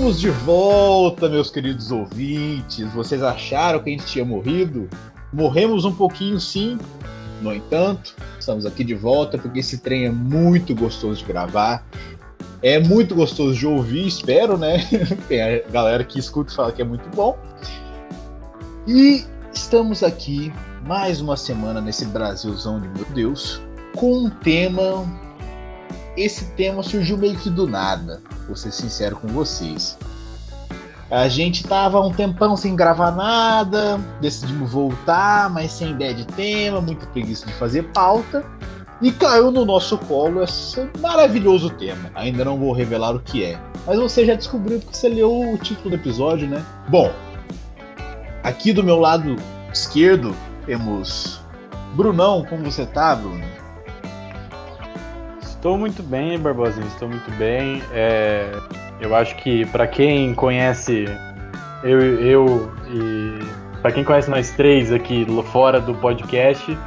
Estamos de volta, meus queridos ouvintes. Vocês acharam que a gente tinha morrido? Morremos um pouquinho, sim. No entanto, estamos aqui de volta porque esse trem é muito gostoso de gravar. É muito gostoso de ouvir, espero, né? Tem a galera que escuta e fala que é muito bom. E estamos aqui mais uma semana nesse Brasilzão de meu Deus, com um tema. Esse tema surgiu meio que do nada vou ser sincero com vocês. A gente tava um tempão sem gravar nada, decidimos voltar, mas sem ideia de tema, muita preguiça de fazer pauta. E caiu no nosso colo esse maravilhoso tema. Ainda não vou revelar o que é. Mas você já descobriu porque você leu o título do episódio, né? Bom, aqui do meu lado esquerdo temos Brunão. Como você tá, Bruno? Estou muito bem, Barbosinho, estou muito bem. É, eu acho que para quem conhece eu, eu e para quem conhece nós três aqui fora do podcast,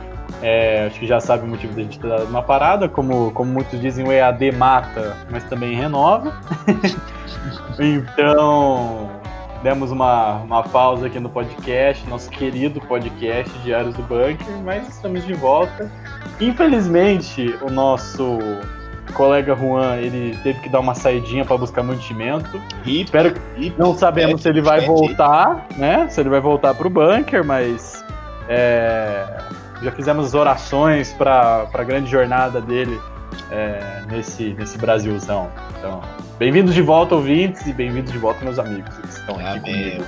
é, acho que já sabe o motivo da gente ter dado uma parada. Como, como muitos dizem, o EAD mata, mas também renova. então, demos uma, uma pausa aqui no podcast, nosso querido podcast Diários do Bunker, mas estamos de volta. Infelizmente, o nosso colega Juan, ele teve que dar uma saidinha para buscar mantimento. E espero que não sabemos se ele vai voltar, né? Se ele vai voltar para o bunker, mas é, já fizemos orações para a grande jornada dele é, nesse, nesse Brasilzão. Então, bem-vindos de volta, ouvintes, e bem-vindos de volta, meus amigos que estão aqui Amém. comigo.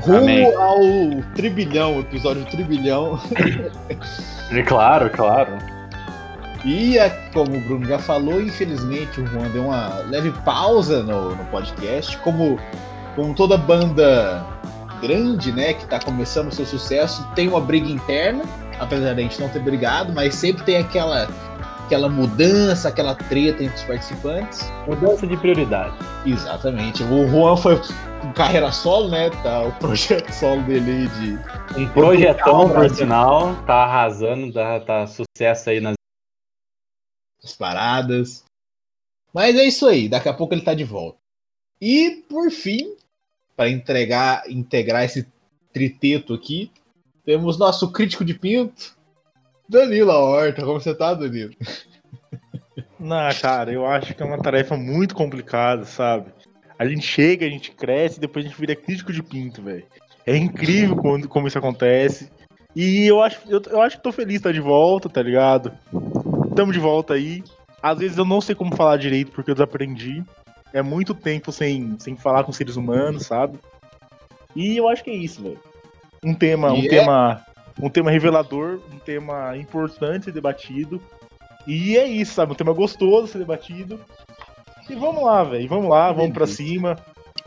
Rumo Amém. ao tribilhão, episódio tribilhão. claro, claro. E, é, como o Bruno já falou, infelizmente o Juan deu uma leve pausa no, no podcast. Como, como toda banda grande, né, que está começando o seu sucesso, tem uma briga interna, apesar de a gente não ter brigado, mas sempre tem aquela aquela mudança, aquela treta entre os participantes. Mudança de prioridade. Exatamente. O Juan foi carreira solo, né? Tá o projeto solo dele de. Um projetão, por sinal, tá arrasando, tá, tá sucesso aí nas as paradas. Mas é isso aí, daqui a pouco ele tá de volta. E por fim, para entregar, integrar esse triteto aqui, temos nosso crítico de pinto, Danilo Horta. Como você tá, Danilo? Não, cara, eu acho que é uma tarefa muito complicada, sabe? A gente chega, a gente cresce depois a gente vira crítico de pinto, velho. É incrível quando, como isso acontece. E eu acho, eu, eu acho que tô feliz de estar de volta, tá ligado? Tamo de volta aí. Às vezes eu não sei como falar direito porque eu desaprendi. É muito tempo sem, sem falar com seres humanos, sabe? E eu acho que é isso, velho. Um tema, um é tema, um tema revelador, um tema importante ser debatido. E é isso, sabe? Um tema gostoso ser debatido. E vamos lá, velho. Vamos lá, vamos para cima.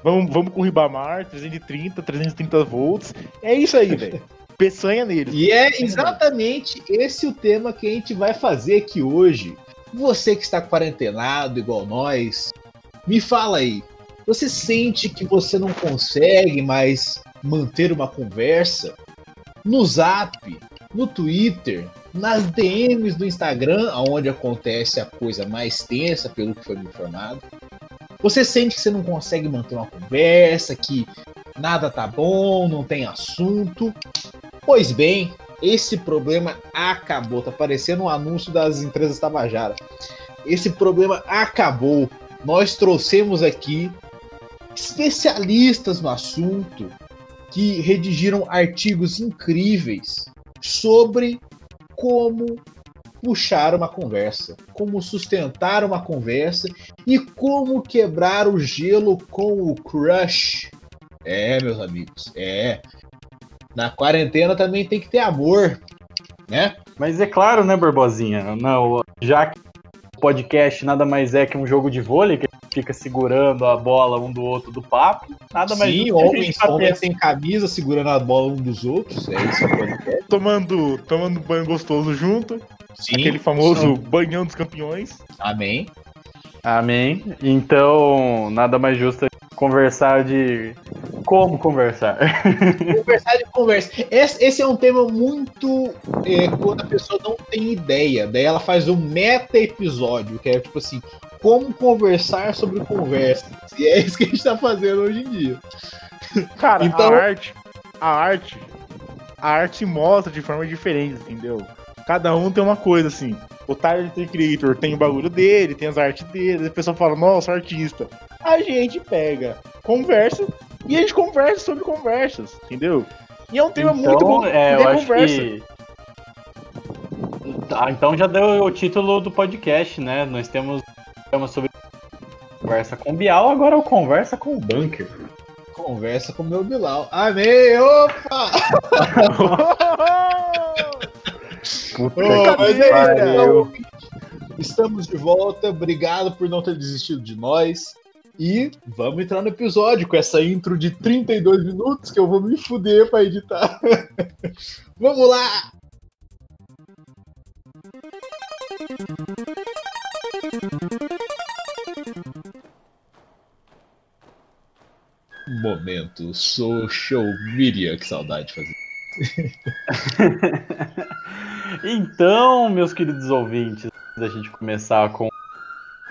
Vamos, vamos com o Ribamar, 330, 330 volts. É isso aí, velho. Peçanha neles. E é exatamente esse o tema que a gente vai fazer aqui hoje. Você que está quarentenado igual nós, me fala aí. Você sente que você não consegue mais manter uma conversa no Zap, no Twitter, nas DMs do Instagram, onde acontece a coisa mais tensa, pelo que foi me informado. Você sente que você não consegue manter uma conversa, que nada tá bom, não tem assunto. Pois bem, esse problema acabou. Tá parecendo um anúncio das empresas Tabajara. Esse problema acabou. Nós trouxemos aqui especialistas no assunto que redigiram artigos incríveis sobre como puxar uma conversa, como sustentar uma conversa e como quebrar o gelo com o crush. É, meus amigos, é. Na quarentena também tem que ter amor, né? Mas é claro, né, Barbosinha? Não, já que o podcast nada mais é que um jogo de vôlei, que fica segurando a bola um do outro do papo, nada mais Sim, homens, homens sem camisa segurando a bola um dos outros, é isso o podcast. Tomando, tomando banho gostoso junto. Sim, aquele famoso sim. banhão dos campeões. Amém. Amém. Então, nada mais justo conversar de como conversar. Conversar de conversa. Esse, esse, é um tema muito é, quando a pessoa não tem ideia. Daí ela faz um meta episódio, que é tipo assim, como conversar sobre conversas. E é isso que a gente tá fazendo hoje em dia. Cara, Então- a arte, a arte, a arte mostra de forma diferente, entendeu? Cada um tem uma coisa assim. O Tyler The Creator tem o bagulho dele, tem as artes dele, a pessoa fala, nossa, artista. A gente pega, conversa e a gente conversa sobre conversas, entendeu? E é um tema muito bom é, de eu acho conversa. que. Tá, então já deu o título do podcast, né? Nós temos tema sobre conversa com o Bial, agora é o conversa com o Bunker. Conversa com o meu Bilal. Amém! Opa! Puta Ô, mas é pariu. então, Estamos de volta. Obrigado por não ter desistido de nós. E vamos entrar no episódio com essa intro de 32 minutos que eu vou me fuder pra editar. vamos lá! Momento social media. Que saudade de fazer. Então, meus queridos ouvintes, da gente começar com o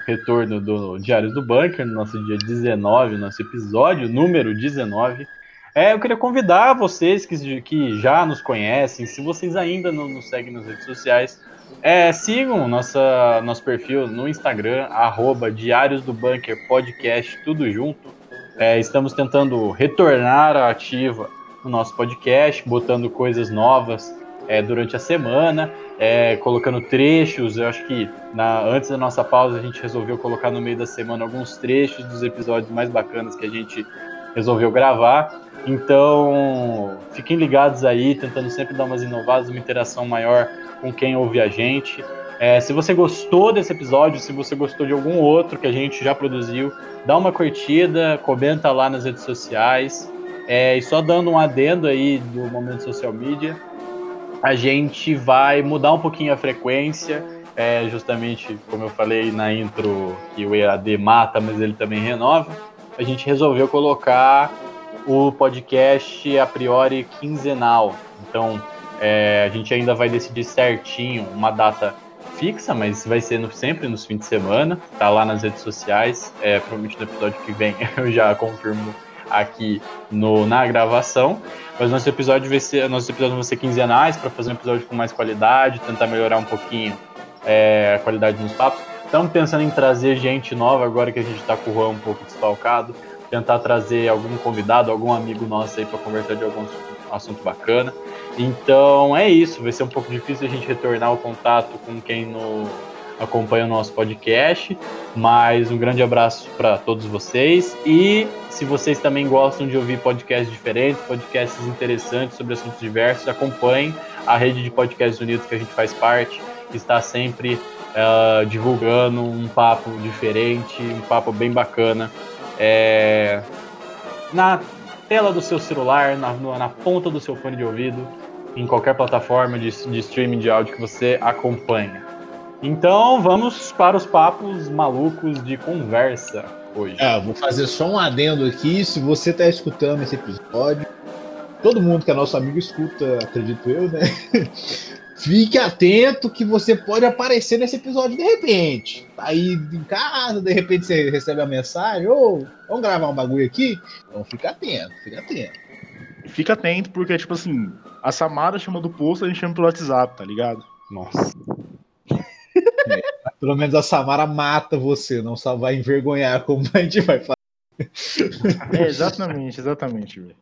retorno do Diários do Bunker, no nosso dia 19, nosso episódio número 19, é, eu queria convidar vocês que, que já nos conhecem, se vocês ainda não nos seguem nas redes sociais, é, sigam nossa, nosso perfil no Instagram, arroba Diários do Bunker Podcast, tudo junto. É, estamos tentando retornar à ativa no nosso podcast, botando coisas novas é, durante a semana, é, colocando trechos. Eu acho que na, antes da nossa pausa a gente resolveu colocar no meio da semana alguns trechos dos episódios mais bacanas que a gente resolveu gravar. Então fiquem ligados aí, tentando sempre dar umas inovadas, uma interação maior com quem ouve a gente. É, se você gostou desse episódio, se você gostou de algum outro que a gente já produziu, dá uma curtida, comenta lá nas redes sociais. É, e só dando um adendo aí do momento social media, a gente vai mudar um pouquinho a frequência, é, justamente como eu falei na intro, que o EAD mata, mas ele também renova. A gente resolveu colocar o podcast a priori quinzenal. Então, é, a gente ainda vai decidir certinho uma data fixa, mas vai ser no, sempre nos fins de semana. Tá lá nas redes sociais. É, provavelmente no episódio que vem eu já confirmo aqui no, na gravação. Mas nosso episódio vai ser, nossos episódios vão ser quinzenais para fazer um episódio com mais qualidade, tentar melhorar um pouquinho é, a qualidade dos papos. Estamos pensando em trazer gente nova agora que a gente está com o Juan um pouco desfalcado, tentar trazer algum convidado, algum amigo nosso aí para conversar de algum assunto bacana. Então é isso, vai ser um pouco difícil a gente retornar o contato com quem no, acompanha o nosso podcast, mas um grande abraço para todos vocês. E se vocês também gostam de ouvir podcasts diferentes, podcasts interessantes sobre assuntos diversos, acompanhem a rede de podcasts unidos que a gente faz parte, que está sempre uh, divulgando um papo diferente, um papo bem bacana. É... Na tela do seu celular, na, na, ponta do seu fone de ouvido, em qualquer plataforma de, de streaming de áudio que você acompanha. Então vamos para os papos malucos de conversa hoje. Ah, vou fazer só um adendo aqui. Se você está escutando esse episódio, todo mundo que é nosso amigo escuta, acredito eu, né? Fique atento que você pode aparecer nesse episódio de repente. Tá aí em casa, de repente você recebe a mensagem, ô, oh, vamos gravar um bagulho aqui? Então fica atento, fica atento. Fica atento, porque, tipo assim, a Samara chama do posto, a gente chama pelo WhatsApp, tá ligado? Nossa. É, pelo menos a Samara mata você, não só vai envergonhar como a gente vai fazer. É, exatamente, exatamente, velho.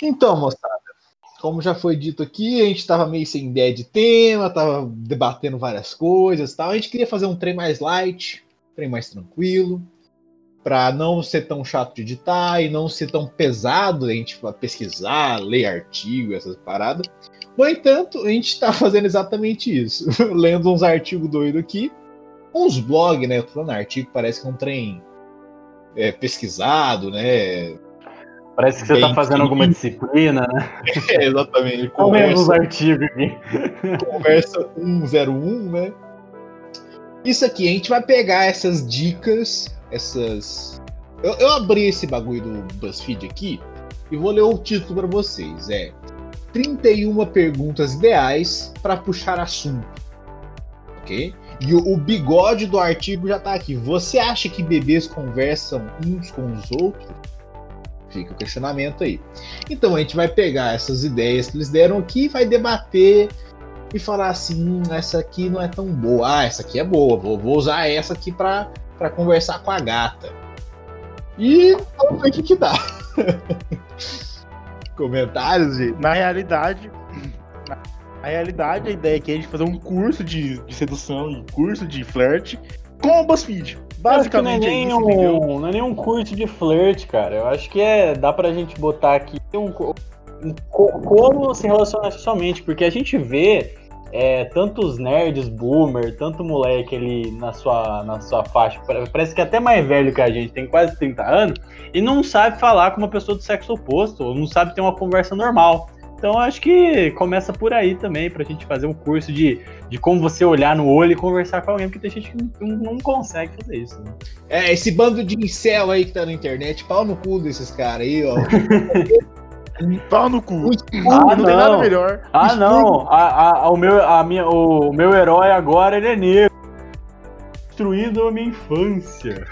Então, moçada, como já foi dito aqui, a gente estava meio sem ideia de tema, tava debatendo várias coisas tal. A gente queria fazer um trem mais light, um trem mais tranquilo, para não ser tão chato de editar e não ser tão pesado a gente pesquisar, ler artigo, essas paradas. No entanto, a gente está fazendo exatamente isso, lendo uns artigos doidos aqui, uns blogs, né? Eu tô falando artigo, parece que é um trem é, pesquisado, né? Parece que você está fazendo alguma disciplina, né? É, exatamente. Conversa, os artigos aqui. Conversa 101, né? Isso aqui, a gente vai pegar essas dicas, essas. Eu, eu abri esse bagulho do BuzzFeed aqui, e vou ler o título para vocês. É 31 perguntas ideais para puxar assunto. Ok? E o, o, bigode do artigo já tá aqui. Você acha que bebês conversam uns com os outros? Fica o questionamento aí. Então a gente vai pegar essas ideias que eles deram aqui, vai debater e falar assim: hum, essa aqui não é tão boa. Ah, essa aqui é boa, vou, vou usar essa aqui para conversar com a gata. E vamos ver o que, que dá. Comentários, gente? Na realidade, na realidade, a ideia aqui é a gente fazer um curso de, de sedução e curso de flerte com o BuzzFeed. Basicamente não é, nem é isso, um, não é nem um curso de flerte, cara. Eu acho que é dá pra gente botar aqui um, um como se relacionar socialmente, porque a gente vê é, tantos nerds, boomer, tanto moleque ali na sua, na sua faixa, parece que é até mais velho que a gente, tem quase 30 anos, e não sabe falar com uma pessoa do sexo oposto, ou não sabe ter uma conversa normal. Então acho que começa por aí também, pra gente fazer um curso de, de como você olhar no olho e conversar com alguém, porque tem gente que não, não consegue fazer isso. Né? É, esse bando de incel aí que tá na internet, pau no cu desses caras aí, ó. Pau no cu. Ah, não, não, tem nada melhor. Ah, não. A, a, o, meu, a minha, o, o meu herói agora ele é negro. Destruindo a minha infância.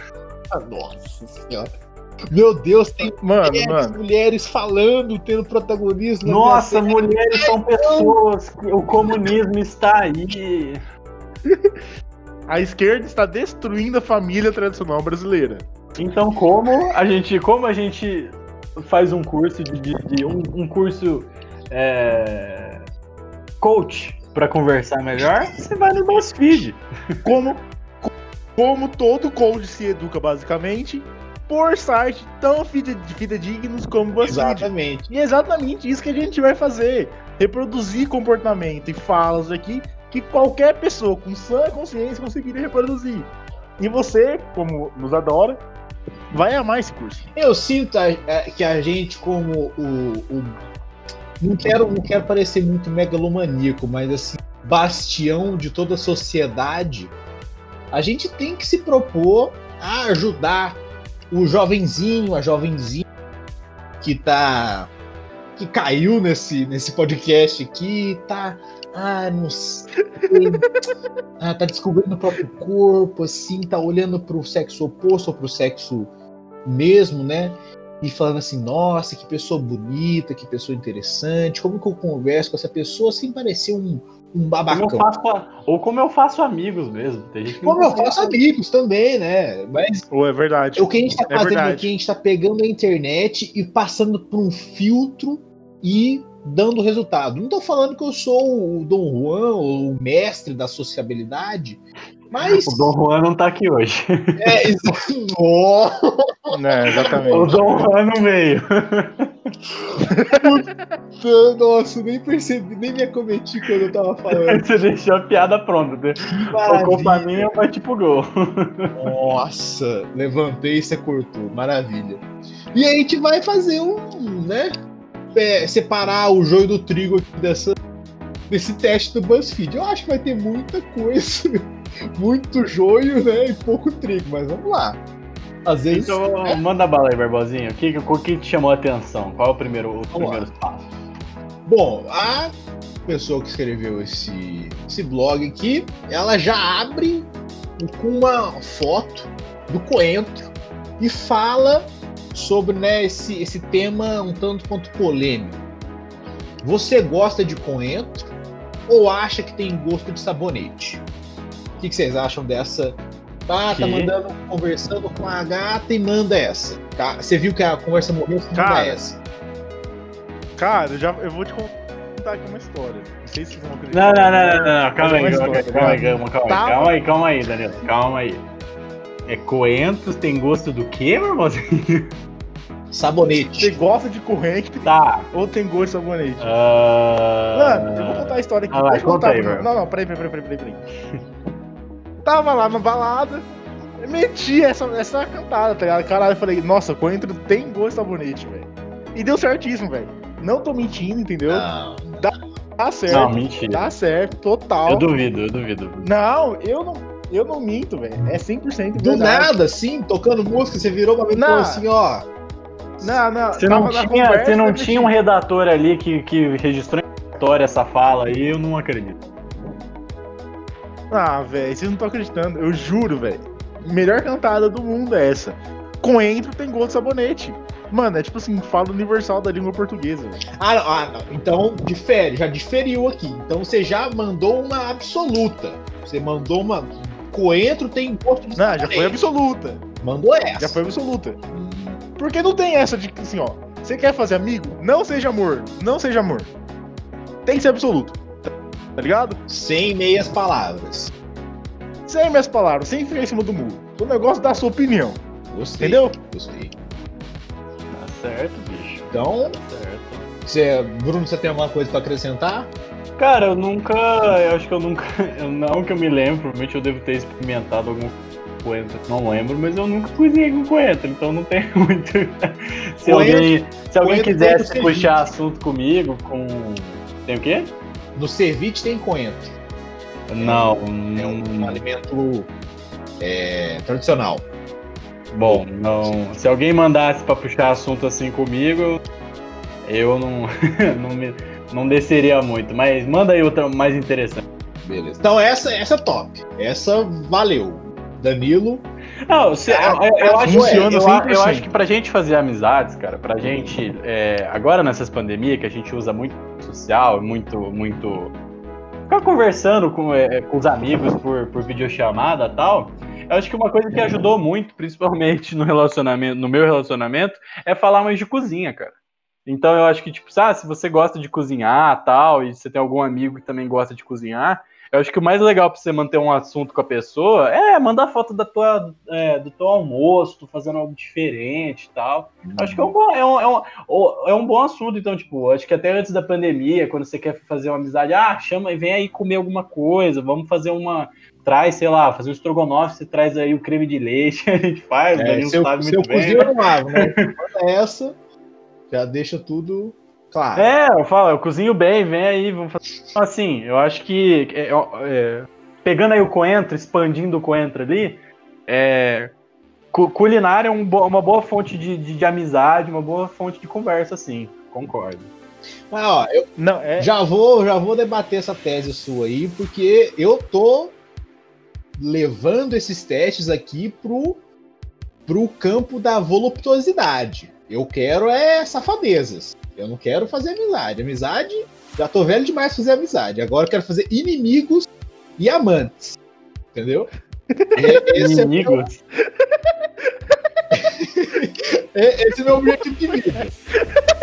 Nossa senhora. Meu Deus, tem mano, mulheres, mano. mulheres falando, tendo protagonismo. Nossa, mulheres são pessoas. O comunismo está aí. A esquerda está destruindo a família tradicional brasileira. Então, como a gente, como a gente faz um curso de, de, de um, um, curso é, coach para conversar melhor, você vai no BuzzFeed. Como como todo coach se educa basicamente, por site tão fidedignos como você. Exatamente. E é exatamente isso que a gente vai fazer. Reproduzir comportamento e falas aqui que qualquer pessoa com sã consciência conseguiria reproduzir. E você, como nos adora, vai amar esse curso. Eu sinto a, a, que a gente, como o, o, Não quero, não quero parecer muito megalomaníaco, mas assim, bastião de toda a sociedade, a gente tem que se propor a ajudar o jovenzinho, a jovenzinha que tá que caiu nesse, nesse podcast aqui, tá ah, não sei, ah, tá descobrindo o próprio corpo, assim, tá olhando pro sexo oposto ou pro sexo mesmo, né? E falando assim, nossa, que pessoa bonita, que pessoa interessante, como que eu converso com essa pessoa sem parecer um, um babacão. Como faço, ou como eu faço amigos mesmo. como eu faço amigos também, né? Mas. Ou é verdade. O que a gente tá é fazendo verdade. aqui, a gente tá pegando a internet e passando por um filtro e dando resultado. Não tô falando que eu sou o Dom Juan, ou o mestre da sociabilidade, mas. O Dom Juan não tá aqui hoje. É, exato. é, exatamente. O Dom Juan não veio. Nossa, nem percebi, nem me acometi quando eu tava falando. Você deixou a piada pronta. Né? Tocou pra mim, mas tipo gol. Nossa, levantei e você cortou. Maravilha. E aí a gente vai fazer um, né? É, separar o joio do trigo aqui dessa, desse teste do BuzzFeed. Eu acho que vai ter muita coisa muito joio, né? E pouco trigo, mas vamos lá. Às vezes. Então, é... manda bala aí, Barbosinho. O que, o que te chamou a atenção? Qual é o primeiro, os primeiros passos? Bom, a pessoa que escreveu esse, esse blog aqui, ela já abre com uma foto do coentro e fala sobre né, esse, esse tema um tanto quanto polêmico. Você gosta de coentro ou acha que tem gosto de sabonete? Que, que vocês acham dessa? Tá, tá mandando, conversando com a gata e manda essa. Tá? Você viu que a conversa morreu, você cara, manda essa. Cara, eu, já, eu vou te contar aqui uma história. Não sei se vocês vão acreditar. Não, não, não, não, não. Calma aí, calma aí, calma aí, calma aí, calma aí, calma aí, Danilo, calma aí. É coentros tem gosto do quê, meu irmãozinho? Sabonete. Você gosta de corrente tá. ou tem gosto de sabonete? Uh... Mano, eu vou contar a história aqui. Ah, vai, conta aí, Não, não, peraí, peraí, peraí, peraí, peraí. Tava lá na balada, meti essa, essa cantada, tá ligado? Caralho, eu falei, nossa, coentro tem gosto sabonete, velho. E deu certíssimo, velho. Não tô mentindo, entendeu? Não. Dá, dá certo. Não, mentira. Dá certo, total. Eu duvido, eu duvido. Não, eu não, eu não minto, velho. É 100% verdade. Do nada, assim, tocando música, você virou pra mim e falou assim, ó... Não, não. Se não, tinha, conversa, se não tinha um redator ali que, que registrou em história essa fala aí, eu não acredito. Ah, velho, vocês não estão acreditando. Eu juro, velho. Melhor cantada do mundo é essa. Coentro tem gosto de sabonete. Mano, é tipo assim, fala universal da língua portuguesa. Ah, não, ah, não. Então, difere, já diferiu aqui. Então você já mandou uma absoluta. Você mandou uma. Coentro tem gosto de Não, já sabonete. foi absoluta. Mandou essa. Já foi absoluta. Porque não tem essa de assim, ó. Você quer fazer amigo? Não seja amor. Não seja amor. Tem que ser absoluto. Tá ligado? Sem meias palavras. Sem minhas palavras, sem ficar em cima do muro. O negócio da sua opinião. Gostei. Entendeu? Gostei. Tá certo, bicho. Então, Tá certo. você, Bruno, você tem alguma coisa pra acrescentar? Cara, eu nunca. Eu acho que eu nunca. Não que eu me lembro, provavelmente eu devo ter experimentado algum coentro, não lembro, mas eu nunca cozinhei com coentro, então não tem muito. se Coentro- alguém, se alguém quisesse puxar assunto comigo com. Tem o quê? No ceviche tem coentro. Não, É um, não. alimento é, tradicional. Bom, não. Se alguém mandasse pra puxar assunto assim comigo, eu não, não, me, não desceria muito. Mas manda aí outra mais interessante. Beleza. Então essa, essa é top. Essa valeu. Danilo. Não, se- Ah, eu, eu acho, funciona eu, 100%. eu acho que pra gente fazer amizades, cara, pra gente. é, agora nessas pandemias que a gente usa muito social, muito. muito ficar conversando com, é, com os amigos por, por videochamada e tal. Eu acho que uma coisa que ajudou muito, principalmente no relacionamento, no meu relacionamento, é falar mais de cozinha, cara. Então eu acho que, tipo, ah, se você gosta de cozinhar tal, e você tem algum amigo que também gosta de cozinhar, eu acho que o mais legal pra você manter um assunto com a pessoa é mandar foto da tua, é, do teu almoço, tu fazendo algo diferente e tal. Eu Acho que é um, bom, é, um, é, um, o- é um bom assunto, então, tipo, acho que até antes da pandemia, quando você quer fazer uma amizade, ah, chama e vem aí comer alguma coisa, vamos fazer uma. Traz, sei lá, fazer um estrogonofe, você traz aí o creme de leite, a gente faz, o É, Danilo seu, sabe seu muito bem. cozinho eu não lavo, né? Essa, já deixa tudo claro. É, eu falo, eu cozinho bem, vem aí, vamos fazer. Assim, eu acho que é, é, pegando aí o coentro, expandindo o coentro ali, é, cu- culinária é um bo- uma boa fonte de, de, de amizade, uma boa fonte de conversa, sim. Concordo. Mas, ó, eu Não, é. já vou, já vou debater essa tese sua aí, porque eu tô levando esses testes aqui pro, pro campo da voluptuosidade. Eu quero é safadezas. Eu não quero fazer amizade. Amizade, já tô velho demais pra fazer amizade. Agora eu quero fazer inimigos e amantes. Entendeu? Esse é meu- Inimigos. É, esse é meu objetivo de vida.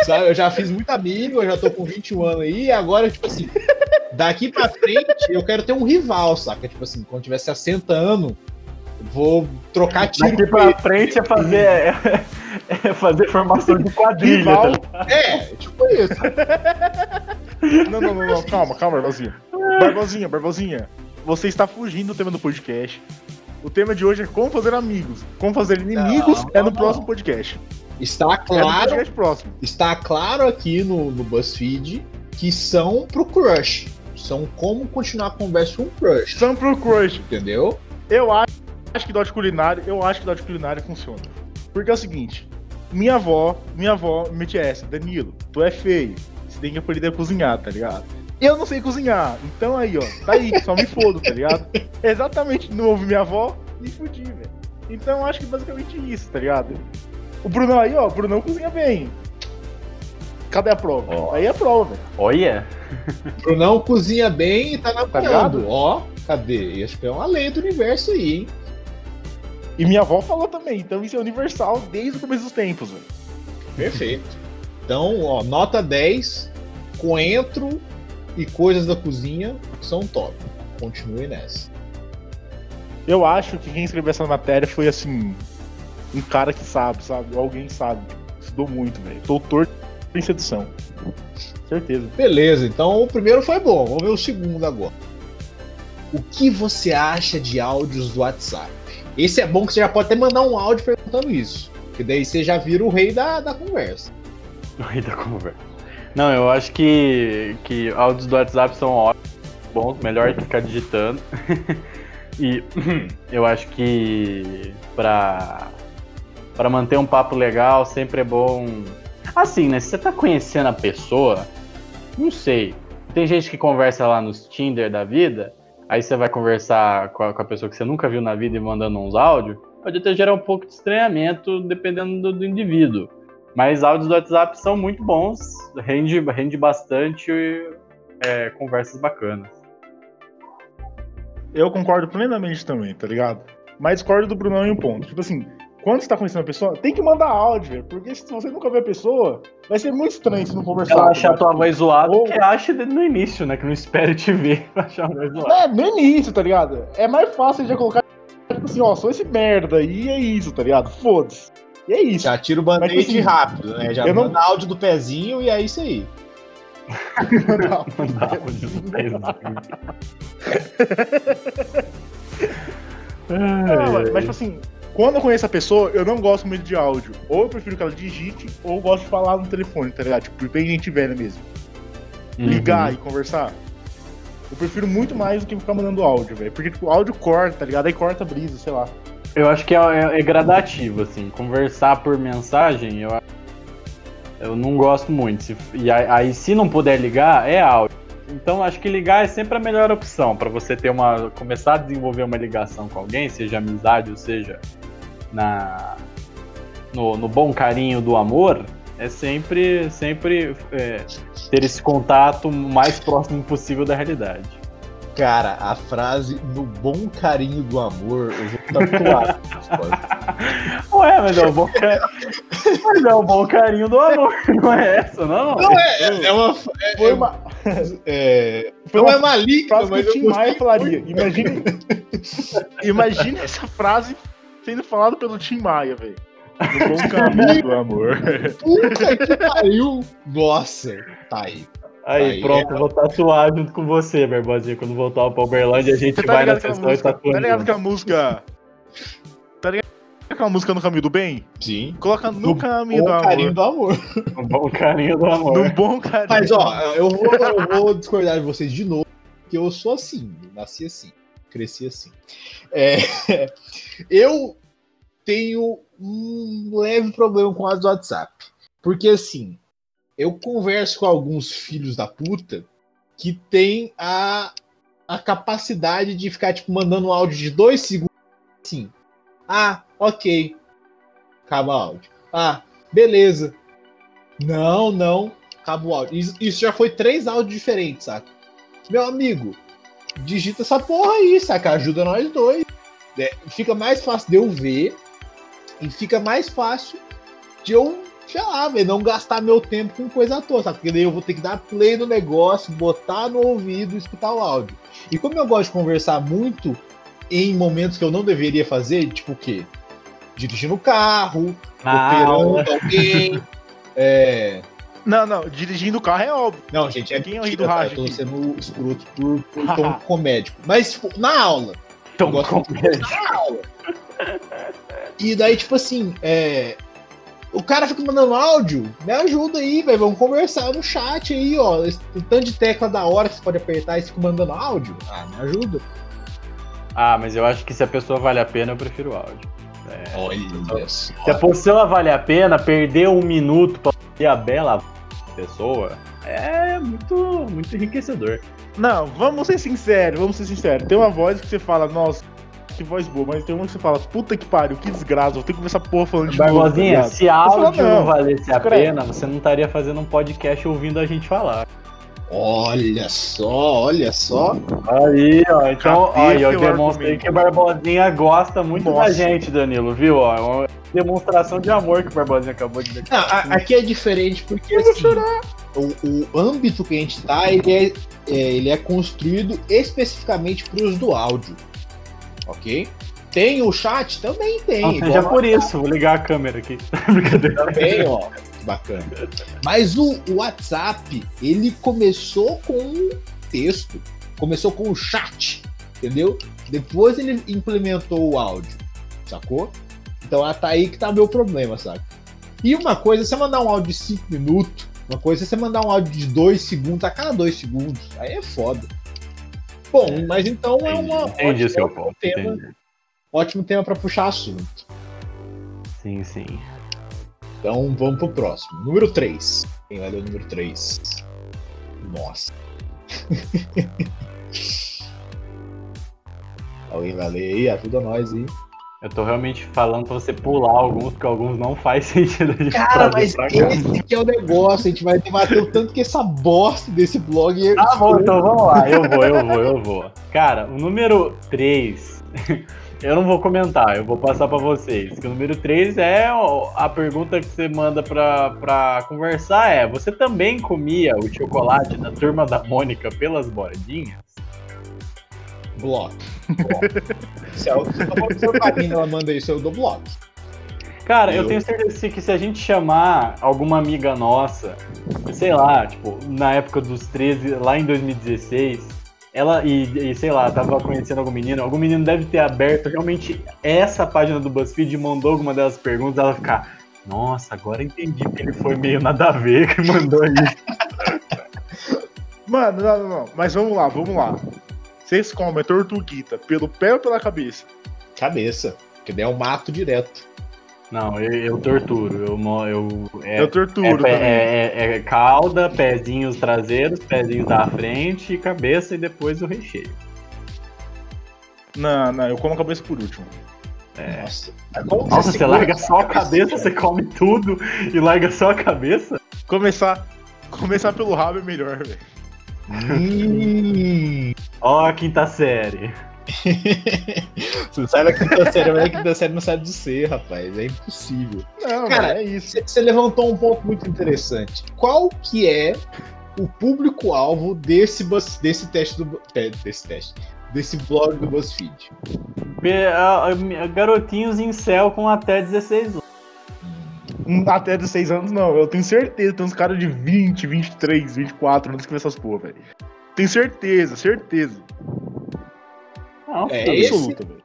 Sabe? Eu já fiz muito amigo, eu já tô com 21 anos aí, e agora, tipo assim, daqui pra frente eu quero ter um rival, saca? Tipo assim, quando tiver 60 anos, vou trocar tiro Daqui pra frente é fazer, é, é fazer formação de quadrilha. Rival. tá? É, tipo isso. Não, não, não, não. Calma, calma, Barbosinha. Barbosinha, Barbosinha. Você está fugindo do tema do podcast. O tema de hoje é como fazer amigos. Como fazer inimigos Não, é no não. próximo podcast. Está É no claro, podcast próximo. está claro aqui no, no BuzzFeed que são pro crush. São como continuar a conversa com um crush. São pro crush. Entendeu? Eu acho, acho que dot culinário, eu acho que dot culinário funciona. Porque é o seguinte, minha avó, minha avó me essa, Danilo, tu é feio, você tem que aprender a cozinhar, tá ligado? Eu não sei cozinhar, então aí, ó, tá aí, só me fodo, tá ligado? Exatamente, não ouvi minha avó, me fudi, velho. Então eu acho que basicamente isso, tá ligado? O Brunão aí, ó, o Brunão cozinha bem. Cadê a prova? Ó. Aí é a prova, velho. Olha, Brunão cozinha bem e tá Tá namorando. ligado? Ó, cadê? Acho que é uma lei do universo aí, hein? E minha avó falou também, então isso é universal desde o começo dos tempos, velho. Perfeito. Então, ó, nota 10, coentro e coisas da cozinha são top. Continue nessa. Eu acho que quem escreveu essa matéria foi assim. Um cara que sabe, sabe? Alguém sabe. Estudou muito, velho. Doutor em sedução. Certeza. Beleza, então o primeiro foi bom. Vamos ver o segundo agora. O que você acha de áudios do WhatsApp? Esse é bom que você já pode até mandar um áudio perguntando isso. Que daí você já vira o rei da, da conversa. no meio da conversa. Não, eu acho que, que áudios do WhatsApp são ótimos, bons, melhor que ficar digitando. e eu acho que pra, para manter um papo legal, sempre é bom. Assim, né? Se você tá conhecendo a pessoa, não sei. Tem gente que conversa lá nos Tinder da vida, aí você vai conversar com a, com a pessoa que você nunca viu na vida e mandando uns áudios, pode até gerar um pouco de estranhamento dependendo do, do indivíduo. Mas áudios do WhatsApp são muito bons, rende, rende bastante é, conversas bacanas. Eu concordo plenamente também, tá ligado? Mas discordo do Brunão em um ponto. Tipo assim, quando você tá conhecendo a pessoa, tem que mandar áudio, velho. Porque se você nunca vê a pessoa, vai ser muito estranho se não conversar. Ela achar a tua voz zoada, Ou- que acha no início, né? Que não espere te ver pra achar a voz zoada. É, no início, tá ligado? É mais fácil já colocar, tipo assim, ó, sou esse merda aí, é isso, tá ligado? Foda-se. E é isso. Já tira o band-aid Mas, assim, rápido, né? Já eu não- manda áudio do pezinho e é isso aí. Não. Mandar áudio no pezinho. Não, mas, mas, tipo assim, quando eu conheço a pessoa, eu não gosto muito de áudio. Ou eu prefiro que ela digite, ou eu gosto de falar no telefone, tá ligado? Tipo, bem gente velha mesmo. Ligar e conversar. Eu prefiro muito mais do que ficar mandando áudio, velho. Porque, tipo, o áudio corta, tá ligado? Aí corta a brisa, sei lá. Eu acho que é, é- é gradativo, assim. Conversar por mensagem, eu, eu não gosto muito. Se- e aí, aí, se não puder ligar, é áudio. Então, acho que ligar é sempre a melhor opção para você ter uma. começar a desenvolver uma ligação com alguém, seja amizade ou seja na, no, no bom carinho do amor. É sempre, sempre é, ter esse contato mais próximo possível da realidade. Cara, a frase no bom carinho do amor, eu vou tatuar. Ué, mas é o bom, mas é o bom carinho do amor, não é essa, não? Não, é, é uma. É, Foi uma, é, foi uma é maligna, frase que mas o eu Tim Maia falaria. Imagine, imagine essa frase sendo falada pelo Tim Maia, velho. No bom caminho do amor. Puta que pariu! Nossa, tá aí. Aí, Aí, pronto, vou tatuar junto com você, Barbosinha. Quando voltar pra Uberlândia, a gente tá vai na ligado, sessão e tatua. tá ligado junto. que a música. Tá ligado que a música no caminho do bem? Sim. Coloca no, No caminho Bom do carinho amor. do amor. Um bom carinho do amor. No bom carinho. Mas, ó, eu vou, eu vou discordar de vocês de novo, porque eu sou assim, eu nasci assim, cresci assim. É, eu tenho um leve problema com as do WhatsApp. Porque, assim, eu converso com alguns filhos da puta que tem a, a capacidade de ficar, tipo, mandando um áudio de dois segundos, assim. Ah, ok. Acaba o áudio. Ah, beleza. Não, não. Acaba o áudio. Isso, isso já foi três áudios diferentes, saca? Meu amigo, digita essa porra aí, saca? Ajuda nós dois. É, fica mais fácil de eu ver e fica mais fácil de eu, sei lá, velho, não gastar meu tempo com coisa à toa, sabe? Porque daí eu vou ter que dar play no negócio, botar no ouvido e escutar o áudio. E como eu gosto de conversar muito em momentos que eu não deveria fazer, tipo o quê? Dirigindo o carro, aula. operando alguém. É... Não, não, dirigindo o carro é óbvio. Não, gente, é Quem é o do tá? rádio Eu tô sendo escroto por, por tom comédico. Mas, tipo, na aula. Eu gosto de na aula. E daí, tipo assim, é... o cara fica mandando áudio, me ajuda aí, velho. Vamos conversar no chat aí, ó. Esse tanto de tecla da hora que você pode apertar e fica mandando áudio. Ah, me ajuda. Ah, mas eu acho que se a pessoa vale a pena, eu prefiro o áudio. Olha só. Se a pessoa vale a pena, perder um minuto pra ver a bela pessoa é muito, muito enriquecedor. Não, vamos ser sinceros, vamos ser sinceros. Tem uma voz que você fala, nossa, que voz boa, mas tem uma que você fala, puta que pariu, que desgraça, vou ter que ver essa porra falando de novo. tá Barbosinha, ligado? se áudio falo, não não. valesse a pena, você não estaria fazendo um podcast ouvindo a gente falar. Olha só, olha só. Aí, ó, então, Cadê aí, eu demonstrei argumento? que o Barbosinha gosta muito da Nossa. gente, Danilo, viu? Ó, é uma demonstração de amor que o Barbosinha acabou de Não, declarar. a- aqui é diferente porque assim, o, o âmbito que a gente tá, ele é, é, ele é construído especificamente para os do áudio. Ok? Tem o chat? Também tem. Não igual seja por isso, vou ligar a câmera aqui. Brincadeira. Também, ó. Bacana. Mas o, WhatsApp, ele começou com um texto. Começou com o chat. Entendeu? Depois ele implementou o áudio. Sacou? Então é tá aí que tá meu problema, sabe? E uma coisa, é você mandar um áudio de 5 minutos, uma coisa é você mandar um áudio de 2 segundos a cada 2 segundos. Aí é foda. Bom, mas então é uma. Entendi o seu ótimo ponto. tema, entendi. ótimo tema para puxar assunto. Sim, sim. Então vamos pro próximo. Número 3. Quem vai ler o número 3? Nossa. Alguém vai ler aí? Ajuda nós aí. Eu tô realmente falando pra você pular alguns, porque alguns não faz sentido a gente Cara, mas pra cá. esse que é o negócio. A gente vai debater o tanto que essa bosta desse blog é. Tá bom, então vamos lá. Eu vou, eu vou, eu vou. Cara, o número 3, eu não vou comentar, eu vou passar pra vocês. Que o número 3 é a pergunta que você manda pra, pra conversar é: você também comia o chocolate da turma da Mônica pelas bordinhas? Bloco. Bloco. Se ela se ela pra mim, ela manda isso, eu dou bloco. Cara, eu Eu- tenho certeza que se a gente chamar alguma amiga nossa, sei lá, tipo, na época dos 13, lá em 2016, ela, e, e, sei lá, tava conhecendo algum menino, algum menino deve ter aberto realmente essa página do BuzzFeed e mandou alguma delas perguntas, ela ficar, nossa, agora entendi que ele foi meio nada a ver que mandou isso. Mano, não, não, não. Mas vamos lá, vamos lá. Vocês comem tortuguita pelo pé ou pela cabeça? Cabeça. Porque daí eu mato direto. Não, eu, eu torturo, eu, eu, é, Eu é, torturo também. é- é- é cauda, pezinhos traseiros, pezinhos da frente, cabeça e depois o recheio. Não, não, eu como a cabeça por último. Nossa. Mas como Nossa, você larga só a cabeça, você come tudo e larga só a cabeça? Começar, começar pelo rabo é melhor, velho. Hum. Ó, a quinta série. Você sai da quinta série, mas a quinta série não sai do C, rapaz. É impossível. Não, Cara, é isso. Você- levantou um ponto muito interessante. Qual que é o público-alvo desse, desse teste do. É, Desse teste. Desse blog do BuzzFeed? Pe- a- a- Garotinhos em céu com até 16 anos. Hum, Até dos 6 anos, não. Eu tenho certeza. Tem uns caras de 20, 23, 24 anos que vê essas porra, velho. Tenho certeza, certeza. Não, É, Absoluta, velho.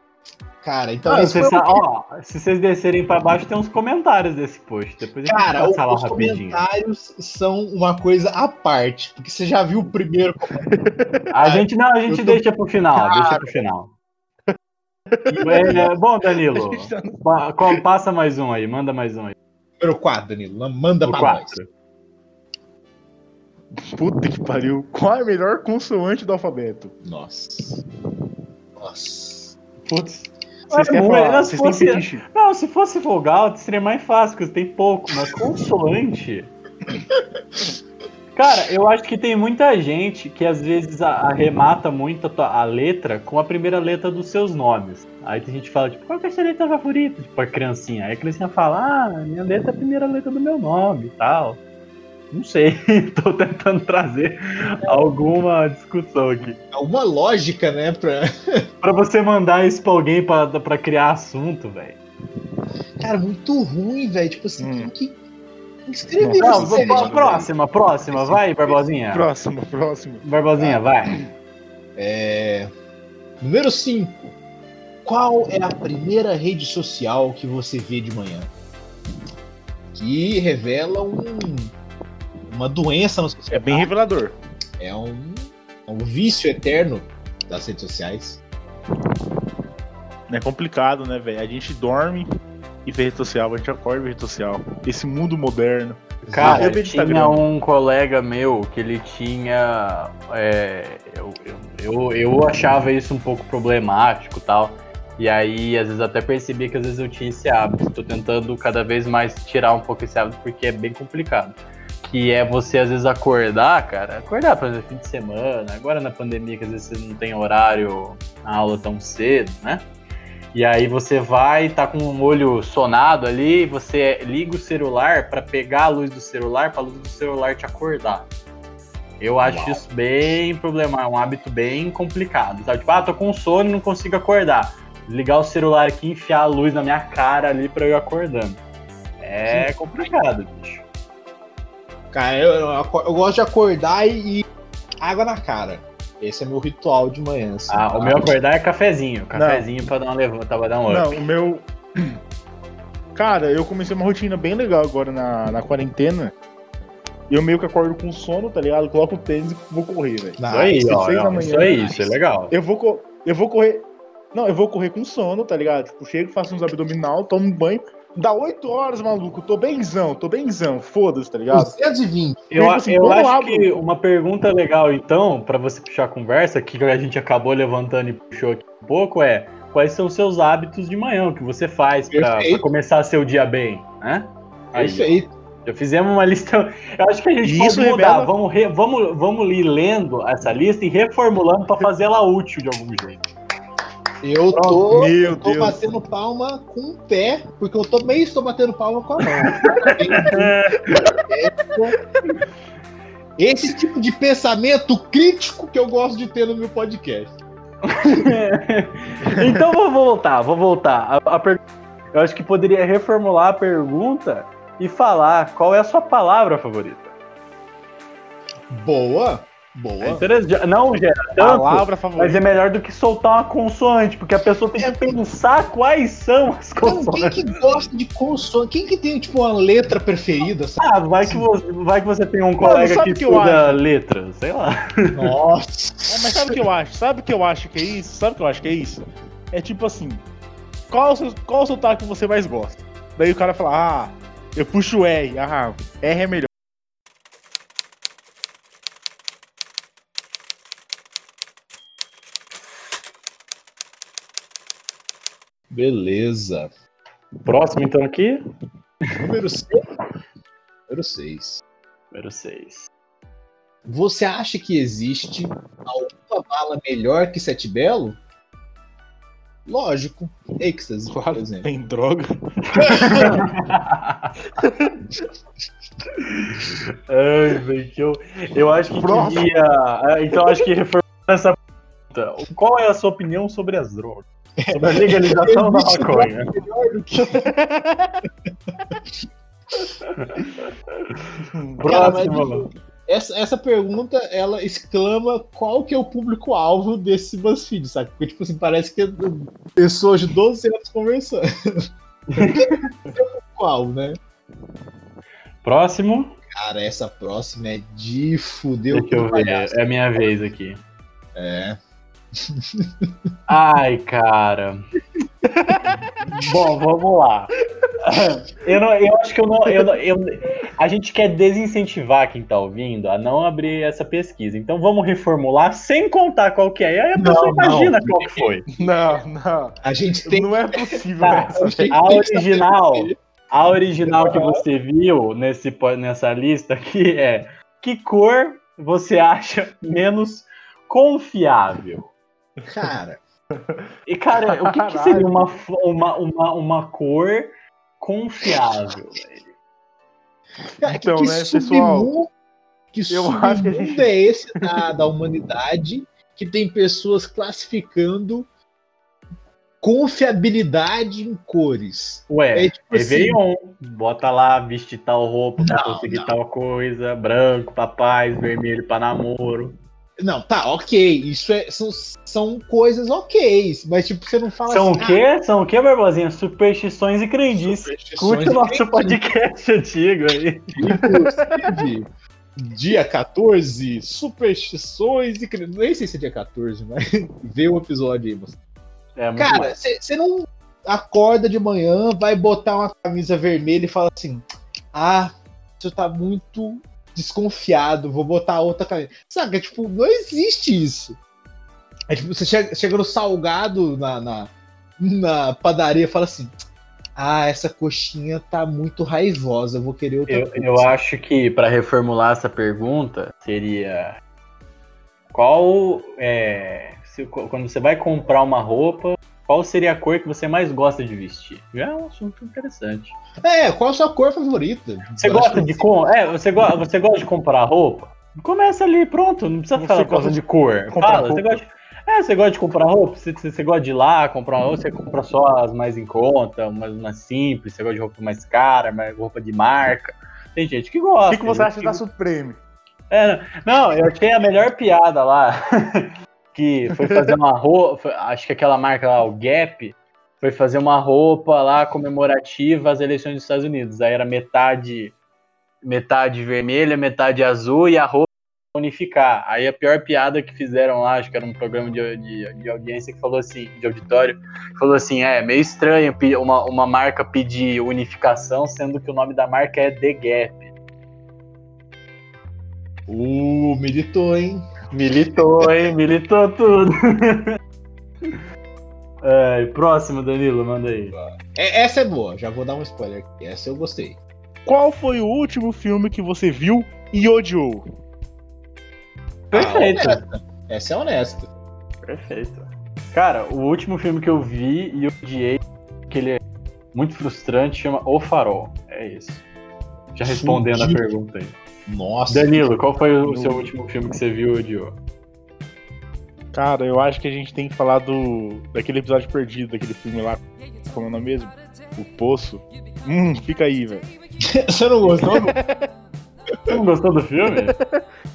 Cara, então. Ah, foi ó, se vocês descerem pra baixo, tem uns comentários desse post. Depois a gente Cara, os rapidinho. comentários são uma coisa à parte, porque você já viu o primeiro. A gente não, a gente tô- deixa pro final, deixa pro final. É, bom, Danilo, com- passa mais um aí, manda mais um aí. Número 4, Danilo. Manda O pra nós. 4. Puta que pariu. Qual é a melhor consoante do alfabeto? Nossa. Nossa. Putz. Ah, Vocês querem não, falar? se Vocês têm fosse- fetiche? Não, se fosse vogal, seria mais fácil, porque tem pouco, mas consoante. Cara, eu acho que tem muita gente que às vezes arremata muito a, tua- a letra com a primeira letra dos seus nomes. Aí tem gente que fala, tipo, qual que é a sua letra favorita? Tipo, a criancinha. Aí a criancinha fala, ah, minha letra é a primeira letra do meu nome e tal. Não sei, tô tentando trazer alguma discussão aqui. Alguma lógica, né? Pra... Pra você mandar isso pra alguém pra, pra criar assunto, velho. Cara, muito ruim, velho. Tipo assim, Hum. que, escrever Não, pra velho? próxima, próxima, vai, Barbosinha. Próximo, próximo. Barbosinha, vai. É... Número 5. Qual é a primeira rede social que você vê de manhã? Que revela um, uma doença no seu É bem revelador. É um, é um vício eterno das redes sociais. É complicado, né, velho? A gente dorme e vê rede social, a gente acorda e vê rede social. Esse mundo moderno. Cara, Eu tinha um colega meu que ele tinha. é, eu, eu, eu, eu achava isso um pouco problemático e tal. E aí, às vezes, até percebi que às vezes eu tinha esse hábito. Tô tentando cada vez mais tirar um pouco esse hábito porque é bem complicado. Que é você, às vezes, acordar, cara. Acordar, por exemplo, fim de semana. Agora na pandemia, que às vezes você não tem horário na aula tão cedo, né? E aí você vai, tá com o olho sonado ali, você liga o celular pra pegar a luz do celular, pra luz do celular te acordar. Eu acho Uau. isso bem problemático, um hábito bem complicado. Sabe? Tipo, ah, tô com sono e não consigo acordar. Ligar o celular aqui e enfiar a luz na minha cara ali pra eu ir acordando. É complicado, bicho. Cara, eu, eu eu gosto de acordar e, e água na cara. Esse é meu ritual de manhã. assim. Ah, o meu acordar é cafezinho. Cafezinho pra dar uma levanta, pra dar um up. Não, o meu. Cara, eu comecei uma rotina bem legal agora na, na quarentena. Eu meio que acordo com sono, tá ligado? Coloco o tênis e vou correr, velho. Isso aí, ó, manhã. isso aí, isso é legal. Eu vou, eu vou correr. Não, eu vou correr com sono, tá ligado? Tipo, chego, faço uns abdominal, tomo um banho, Dá 8 horas, maluco. Tô benzão, tô benzão. Foda-se, tá ligado? 220. Eu, Tipo assim, eu quando eu acho abro- que uma pergunta legal, então, pra você puxar a conversa, que a gente acabou levantando e puxou aqui um pouco, é quais são os seus hábitos de manhã, o que você faz pra, pra começar seu dia bem, né? Aí, Perfeito. já fizemos uma lista. Eu acho que a gente E pode isso mudar. revela- Vamos, re- vamos, vamos ir lendo essa lista e reformulando pra fazer ela útil de algum jeito. Eu tô, Meu eu tô Deus. batendo palma com o pé, porque eu também estou batendo palma com a mão. Esse tipo de pensamento crítico que eu gosto de ter no meu podcast. então vou voltar, vou voltar. A, a per- Eu acho que poderia reformular a pergunta e falar qual é a sua palavra favorita. Boa, É boa. interessante. Não gera tanto, Palavra mas favorita. é melhor do que soltar uma consoante, porque a pessoa tem que pensar quais são as Não, quem consoantes. que gosta de consoante? Quem que tem, tipo, uma letra preferida, sabe? Ah, vai que, você, vai que você tem um colega sabe que o que eu estuda letras, sei lá. Nossa. É, mas sabe o que eu acho? Sabe o que eu acho que é isso? Sabe o que eu acho que é isso? É tipo assim, qual o, seu, qual o sotaque que você mais gosta? Daí o cara fala, ah, eu puxo o R, ah, R é melhor. Beleza. Próximo, então, aqui. Número 6. Número 6. Número 6. Você acha que existe alguma bala melhor que Sete Belo? Lógico. Êxtase, por Claro, exemplo. tem droga. Ai, velho, que eu, eu acho que Próximo. queria. ah, Então, acho que reformando essa pergunta. Qual é a sua opinião sobre as drogas? Sobre a legalização da maconha? Cara, Próximo. essa, essa pergunta, ela exclama qual que é o público-alvo desse BuzzFeed, sabe? Porque, tipo assim, parece que é pessoas de 12 anos conversando. é o público-alvo, né? Próximo. Cara, essa próxima é de fuder o Deixa eu ver. É a minha vez aqui. É. Ai, cara. Bom, vamos lá. Eu, não, eu acho que eu não, eu não- eu- A gente quer desincentivar quem tá ouvindo a não abrir essa pesquisa. Então vamos reformular sem contar qual que é. E aí a pessoa Não, imagina não. qual que foi. Não, não. A gente tem Não é possível Tá. essa. a A original, a original que você viu nesse, nessa lista aqui é que cor você acha menos confiável? Cara, E, cara, o que, que seria uma, uma, uma, uma cor confiável? velho? cara Então, que, que né, pessoal, que eu acho que a gente- é esse da, da humanidade que tem pessoas classificando confiabilidade em cores? Ué, É tipo assim- Réveillon, bota lá, veste tal roupa pra Não, conseguir não. tal coisa, branco pra paz, vermelho pra namoro. Não, tá, ok. Isso é, são, são coisas ok. Mas, tipo, você não fala São o assim. quê? São o quê, Barbosinha? Superstições e crendices. Curte o nosso podcast antigo aí. Inclusive, dia 14, superstições e cre- Nem sei se é dia 14, mas vê o episódio aí, moço. É, Cara, você não acorda de manhã, vai botar uma camisa vermelha e fala assim: Ah, você tá muito desconfiado, vou botar outra camisa. Saca? Tipo, não existe isso. É tipo, você chega, chega no salgado na, na, na padaria e fala assim: Ah, essa coxinha tá muito raivosa, eu vou querer outra Eu, coisa. eu acho que pra reformular essa pergunta seria qual é se- quando você vai comprar uma roupa, qual seria a cor que você mais gosta de vestir? Já é um assunto interessante. É, qual a sua cor favorita? Você Eu gosta de que- com, é, você gosta, você gosta de comprar roupa? Começa ali, pronto, não precisa Você falar causa gosta de cor. comprar Fala, você gosta de, é, você gosta de comprar roupa? Você, você, você gosta de ir lá comprar roupa? Você compra só as mais em conta, umas, umas simples, você gosta de roupa mais cara, mais roupa de marca. Tem gente que gosta. O que, que você acha gente da Supreme? é, não, eu achei a melhor piada lá. que foi fazer uma roupa. Acho que aquela marca lá, o Gap, foi fazer uma roupa lá comemorativa às eleições dos Estados Unidos. Aí era metade metade vermelha, metade azul, e a roupa unificar. Aí a pior piada que fizeram lá, acho que era um programa de, de, de audiência que falou assim, de auditório, falou assim, é meio estranho uma, uma marca pedir unificação, sendo que o nome da marca é The Gap. Uh, militou, hein? Militou, hein? Militou tudo. é, próximo, Danilo, manda aí. É, essa é boa, já vou dar um spoiler aqui. Essa eu gostei. Qual foi o último filme que você viu e odiou? Perfeito. Ah, essa é honesta. Perfeito. Cara, o último filme que eu vi e odiei, que ele é muito frustrante, chama O Farol. É isso. Já respondendo a pergunta aí. Nossa. Danilo, qual foi o seu último filme que você viu e odiou? Cara, eu acho que a gente tem que falar do daquele episódio perdido, daquele filme lá, como é o nome mesmo? O Poço. Hum, fica aí, velho. Você não gostou? Você não gostou do filme?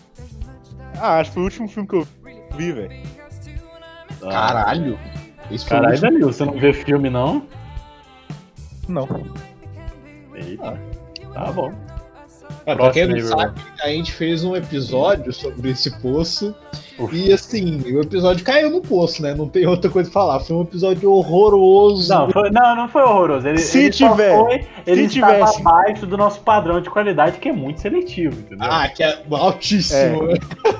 ah, acho que foi o último filme que eu vi, velho. Caralho. Isso Caralho, Danilo, você não vê filme, não? Não. Eita. Ah. Tá bom. É, pra quem não sabe, a gente fez um episódio sobre esse poço. Uf. E assim, o episódio caiu no poço, né? Não tem outra coisa pra falar. Foi um episódio horroroso. Não, foi, não, não foi horroroso. Ele, se ele tiver, foi, ele se tivesse abaixo do nosso padrão de qualidade, que é muito seletivo, entendeu? Ah, que é altíssimo.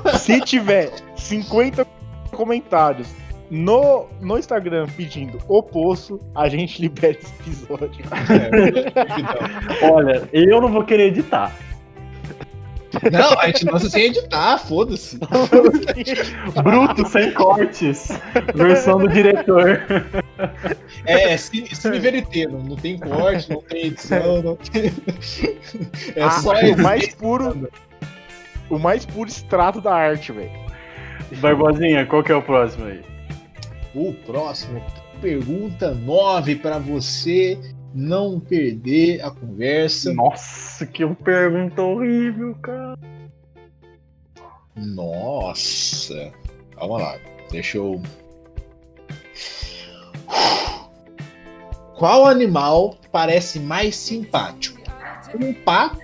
É. se tiver 50 comentários no, no Instagram pedindo o poço, a gente libera esse episódio. É, Olha, eu não vou querer editar. Não, a gente lança sem editar, foda-se. Bruto, sem cortes. Versão do diretor. É, cine, cine veriteiro. Não tem corte, não tem edição, não tem... É ah, só o mais puro. O mais puro extrato da arte, velho. Barbosinha, qual que é o próximo aí? O próximo, pergunta 9 para você não perder a conversa. Nossa, que pergunta horrível, cara. Nossa. Calma lá. Deixa eu. Qual animal parece mais simpático? Um pato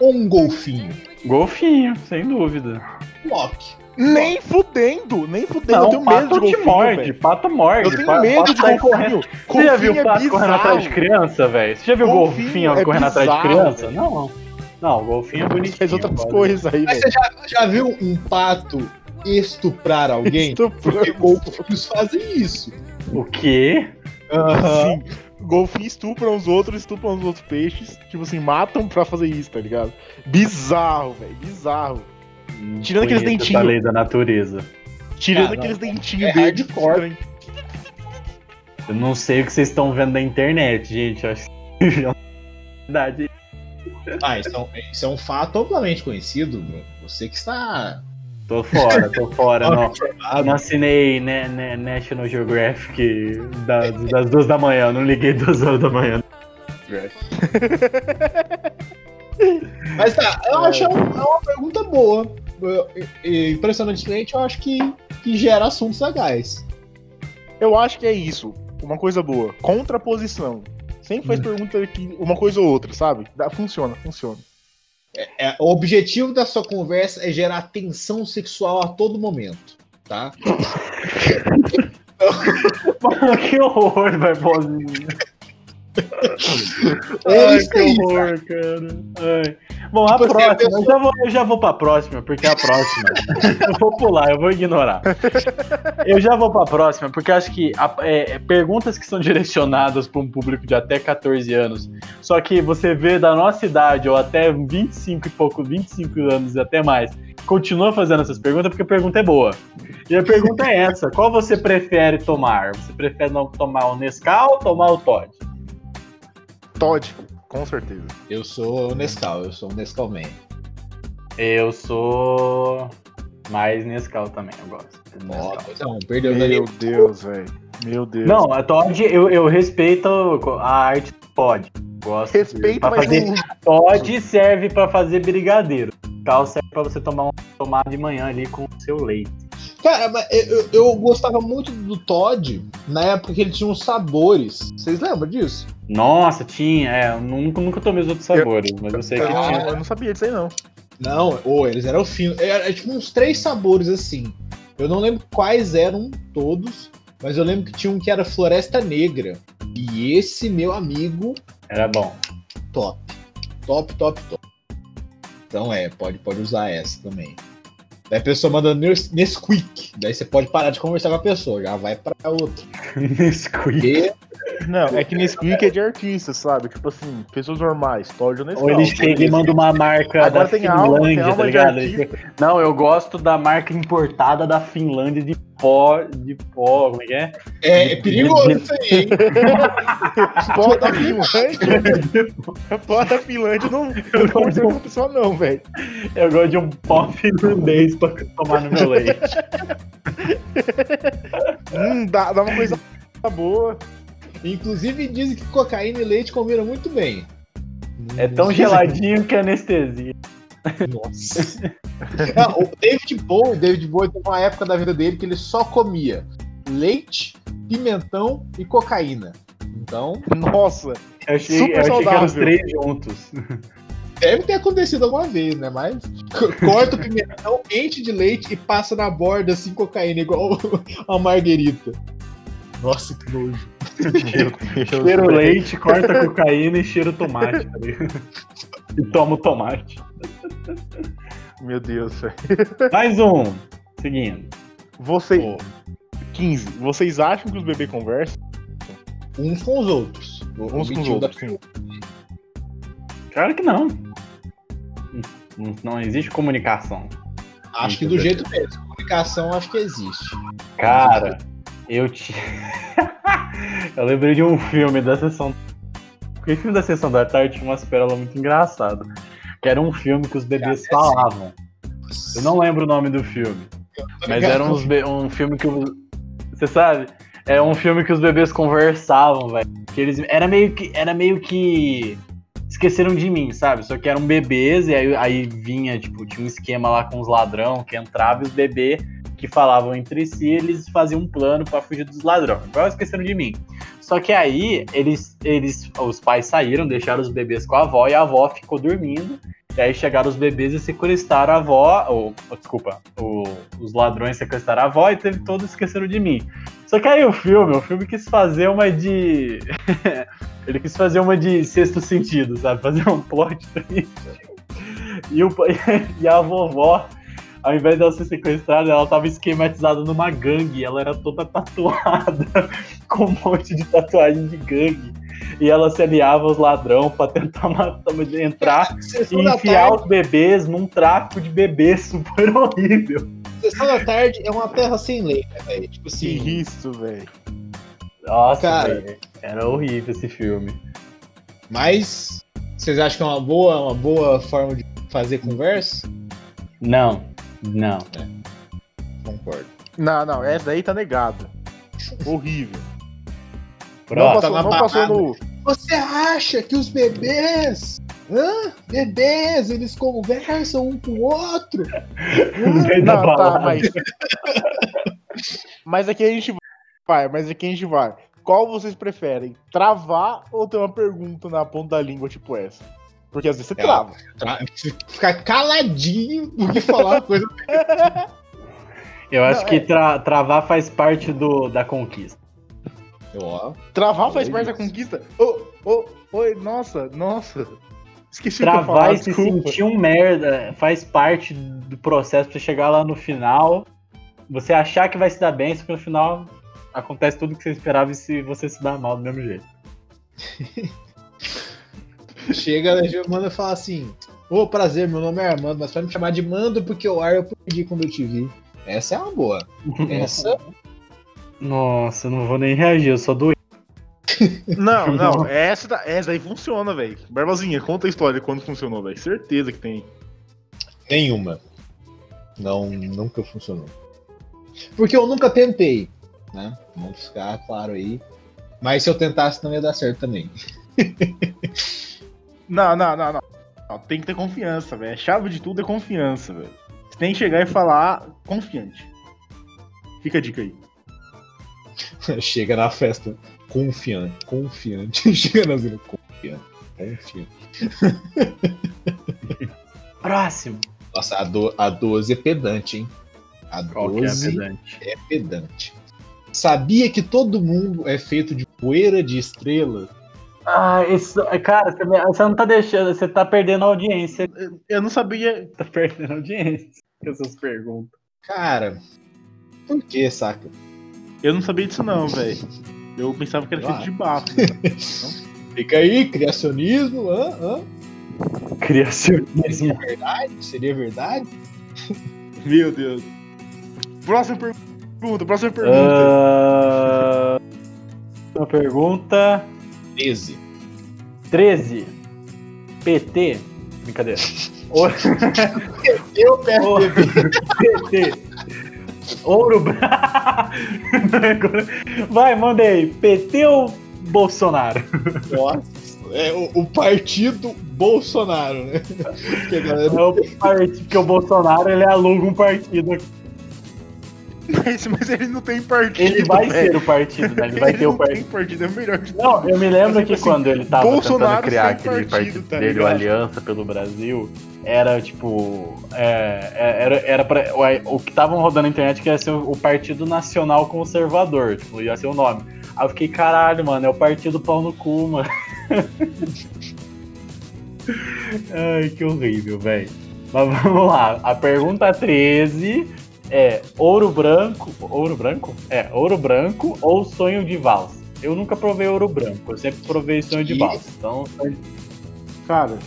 ou um golfinho? Golfinho, sem dúvida. Loki. Nem fudendo, nem fudendo. Não, eu tenho medo de golfinho. Morde, pato morde. Eu tenho pato, medo de golfinho. Você já viu o pato é correndo atrás de criança, velho? Você já viu golfinho, golfinho é correndo atrás de criança? Véio. Não. Não, golfinho é bonitinho. Faz outras coisas aí, Mas você já, já viu um pato estuprar alguém? Porque golfinhos fazem isso. O quê? Uhum. Sim. Golfinhos estupram os outros, estupram os outros peixes. Tipo assim, matam pra fazer isso, tá ligado? Bizarro, velho. Bizarro. Tirando aqueles dentinhos. A lei da natureza. Tirando ah, aqueles dentinhos é dele. Hardcore. Eu não sei o que vocês estão vendo na internet, gente. Eu acho que é verdade. Ah, isso é, um, isso é um fato amplamente conhecido, Bruno. Você que está. Tô fora, tô fora. não, não assinei né, né, National Geographic das, das duas da manhã. Não liguei duas horas da manhã. Mas tá, eu acho é uma pergunta boa impressionantemente, eu acho que, que gera assuntos legais. Eu acho que é isso. Uma coisa boa. Contraposição. Sempre faz hum. pergunta que uma coisa ou outra, sabe? Funciona, funciona. É, é, o objetivo da sua conversa é gerar tensão sexual a todo momento, tá? que horror, vai. É Ai, que horror, cara. Ai. Bom, a tipo próxima, pessoa... eu, já vou, eu já vou pra próxima, porque a próxima. eu vou pular, eu vou ignorar. Eu já vou pra próxima, porque acho que a, é, é, perguntas que são direcionadas para um público de até 14 anos, só que você vê da nossa idade, ou até 25 e pouco, 25 anos e até mais, continua fazendo essas perguntas porque a pergunta é boa. E a pergunta é essa: qual você prefere tomar? Você prefere não tomar o Nescau ou tomar o Todd? Todd, com certeza. Eu sou o Nescau, eu sou o Nescau Man. Eu sou mais Nescau também, eu gosto. Nossa, não, perdeu Meu Deus, velho. Meu Deus. Não, a Todd, eu, eu respeito a arte do Todd. Gosto Respeito, mas fazer... não... Todd serve para fazer brigadeiro. Cal serve para você tomar uma tomada de manhã ali com o seu leite. Cara, eu, eu gostava muito do Todd na época que ele tinha uns sabores. Vocês lembram disso? Nossa, tinha. É, eu nunca, nunca tomei os outros sabores, eu, mas eu sei que eu, tinha. Eu não sabia disso aí, não. Não, ou eles eram finos. Era, era tipo uns três sabores assim. Eu não lembro quais eram todos, mas eu lembro que tinha um que era Floresta Negra. E esse, meu amigo, Era bom. top. Top, top, top. Então é, pode, pode usar essa também. Daí a pessoa manda Nes- Nesquik. Daí você pode parar de conversar com a pessoa, já vai pra outra. Nesquik. Não, é que Nesquik é de artista, sabe? Tipo assim, pessoas normais, Todd ou Nescau. Ou ele chega e manda uma marca Agora da tem alma, tem Finlândia, alma tá de ligado? artista. Não, eu gosto da marca importada da Finlândia de pó, de pó, como é que é? é, é perigoso isso aí, hein? Pó da Finlândia. Pó da Finlândia não, não pode ser uma pessoa, não, velho. Eu gosto de um pó finlandês pra tomar no meu leite. Hum, dá, dá uma coisa boa. Inclusive dizem que cocaína e leite combinam muito bem. É tão geladinho que é anestesia. Nossa. Ah, o David Bowie, David Bowie teve uma época da vida dele que ele só comia leite, pimentão e cocaína. Então, Nossa. Eu achei, Super eu achei que eram os três juntos. deve ter acontecido alguma vez, né? Mas co- corta o pimentão, enche de leite e passa na borda assim cocaína, igual a marguerita. Nossa, que nojo. Cheiro o leite, corta a cocaína e cheira o tomate, tá? E toma o tomate. Meu Deus, velho. Mais um. Seguindo. Vocês. Pô, 15. Vocês acham que os bebês conversam? uns com os outros. Uns com os outros, sim. Claro que não. Não, não existe comunicação. Acho que do jeito mesmo. Comunicação acho que existe. Cara, eu te. eu lembrei de um filme da sessão. Porque filme da sessão da tarde tinha umas pérolas muito engraçadas. Que era um filme que os bebês é falavam. Eu não lembro o nome do filme. Mas era uns be- um filme que. Você sabe? É um filme que os bebês conversavam, velho. Que eles. Era meio que. Era meio que. Esqueceram de mim, sabe? Só que eram bebês, e aí, aí vinha, tipo, tinha um esquema lá com os ladrão que entrava e os bebês que falavam entre si, eles faziam um plano pra fugir dos ladrões. Igual esqueceram de mim. Só que aí eles, eles, os pais saíram, deixaram os bebês com a avó e a avó ficou dormindo. E aí chegaram os bebês e sequestraram a avó, ou, desculpa, o- os ladrões sequestraram a avó e teve todos esqueceram de mim. Só que aí o filme, o filme quis fazer uma de. Ele quis fazer uma de sexto sentido, sabe? Fazer um plot twist. E, o, e a vovó, ao invés dela ser sequestrada, ela tava esquematizada numa gangue. Ela era toda tatuada, com um monte de tatuagem de gangue. E ela se aliava aos ladrões pra tentar matar, entrar e Sessão da enfiar os bebês num tráfico de bebês super horrível. sessão da tarde é uma terra sem lei, né, velho? Tipo Que assim, isso, velho. Nossa, Cara. velho, era horrível esse filme. mas vocês acham que é uma boa, uma boa forma de fazer conversa? Não, não. Concordo. Não, não, essa daí tá negada. Horrível. Não Próximo. passou, na não passou no. Você acha que os bebês, hã? bebês, eles conversam um com o outro? Da Não, tá, mas. Mas aqui a gente vai, mas aqui a gente vai. Qual vocês preferem? Travar ou ter uma pergunta na ponta da língua, tipo essa? Porque às vezes você É, trava. Tra- Ficar caladinho do que falar uma coisa. Eu acho Não, que é. tra- travar faz parte do, da conquista. Travar faz parte da conquista? Ô, ô, oi, nossa, nossa. Esqueci o que eu Travar falar, e se sentir um merda faz parte do processo pra você chegar lá no final. Você achar que vai se dar bem, só que no final acontece tudo que você esperava e se você se dá mal do mesmo jeito. chega, a manda falar assim: Ô, prazer, meu nome é Armando, mas pode me chamar de Mando porque o ar eu perdi quando eu te vi. Essa é uma boa. Essa Nossa, eu não vou nem reagir, eu só doei. Não, não, essa, essa aí funciona, velho. Barbosinha, conta a história de quando funcionou, velho. Certeza que tem. Nenhuma. Não, nunca funcionou. Porque eu nunca tentei, né? Vamos ficar claro aí. Mas se eu tentasse, não ia dar certo também. Não, não, não, não. Não, Tem que ter confiança, velho. A chave de tudo é confiança, velho. Você tem que chegar e falar confiante. Fica a dica aí. Chega na festa confiante, confiante. Chega na zona confiante, confiante. Próximo. Nossa, a, do, a 12 é pedante, hein? A Qual que é a 12 pedante? é pedante. Sabia que todo mundo é feito de poeira de estrelas? Ah, isso. Cara, você, não tá deixando, você tá perdendo a audiência. Eu não sabia. Tá perdendo a audiência com essas perguntas. Cara, por que, saca? Eu não sabia disso não, velho. Eu pensava que era feito de bafo. Fica aí, criacionismo, hã? hã? Criacionismo. Verdade? Seria verdade? Meu Deus. Próxima pergunta, próxima pergunta. Ah, Uma pergunta 13. 13. PT. Brincadeira. O- Eu PSDB. PT. Ouro branco. Vai, manda aí. PT ou Bolsonaro? Nossa. É o, o partido Bolsonaro, né? Que a galera É o partido, porque o Bolsonaro ele aluga um partido. Mas, mas ele não tem partido. Ele vai velho. ser o partido, né? Ele vai ter o partido. tem partido, é o melhor de Não, eu me lembro Mas, que tipo assim, quando ele tava Bolsonaro tentando criar aquele partido, partido tá dele, o? Aliança pelo Brasil, era tipo. é, é, era, era pra, o, o que estavam rodando na internet que ia ser o Partido Nacional Conservador, tipo, ia ser o nome. Aí eu fiquei, caralho, mano, é o Partido Pau no Cu, mano. Ai, que horrível, velho. Mas vamos lá. A pergunta 13 é: ouro branco. Ouro branco? É, ouro branco ou sonho de valsa? Eu nunca provei ouro branco, eu sempre provei sonho de valsa. Então, Cara,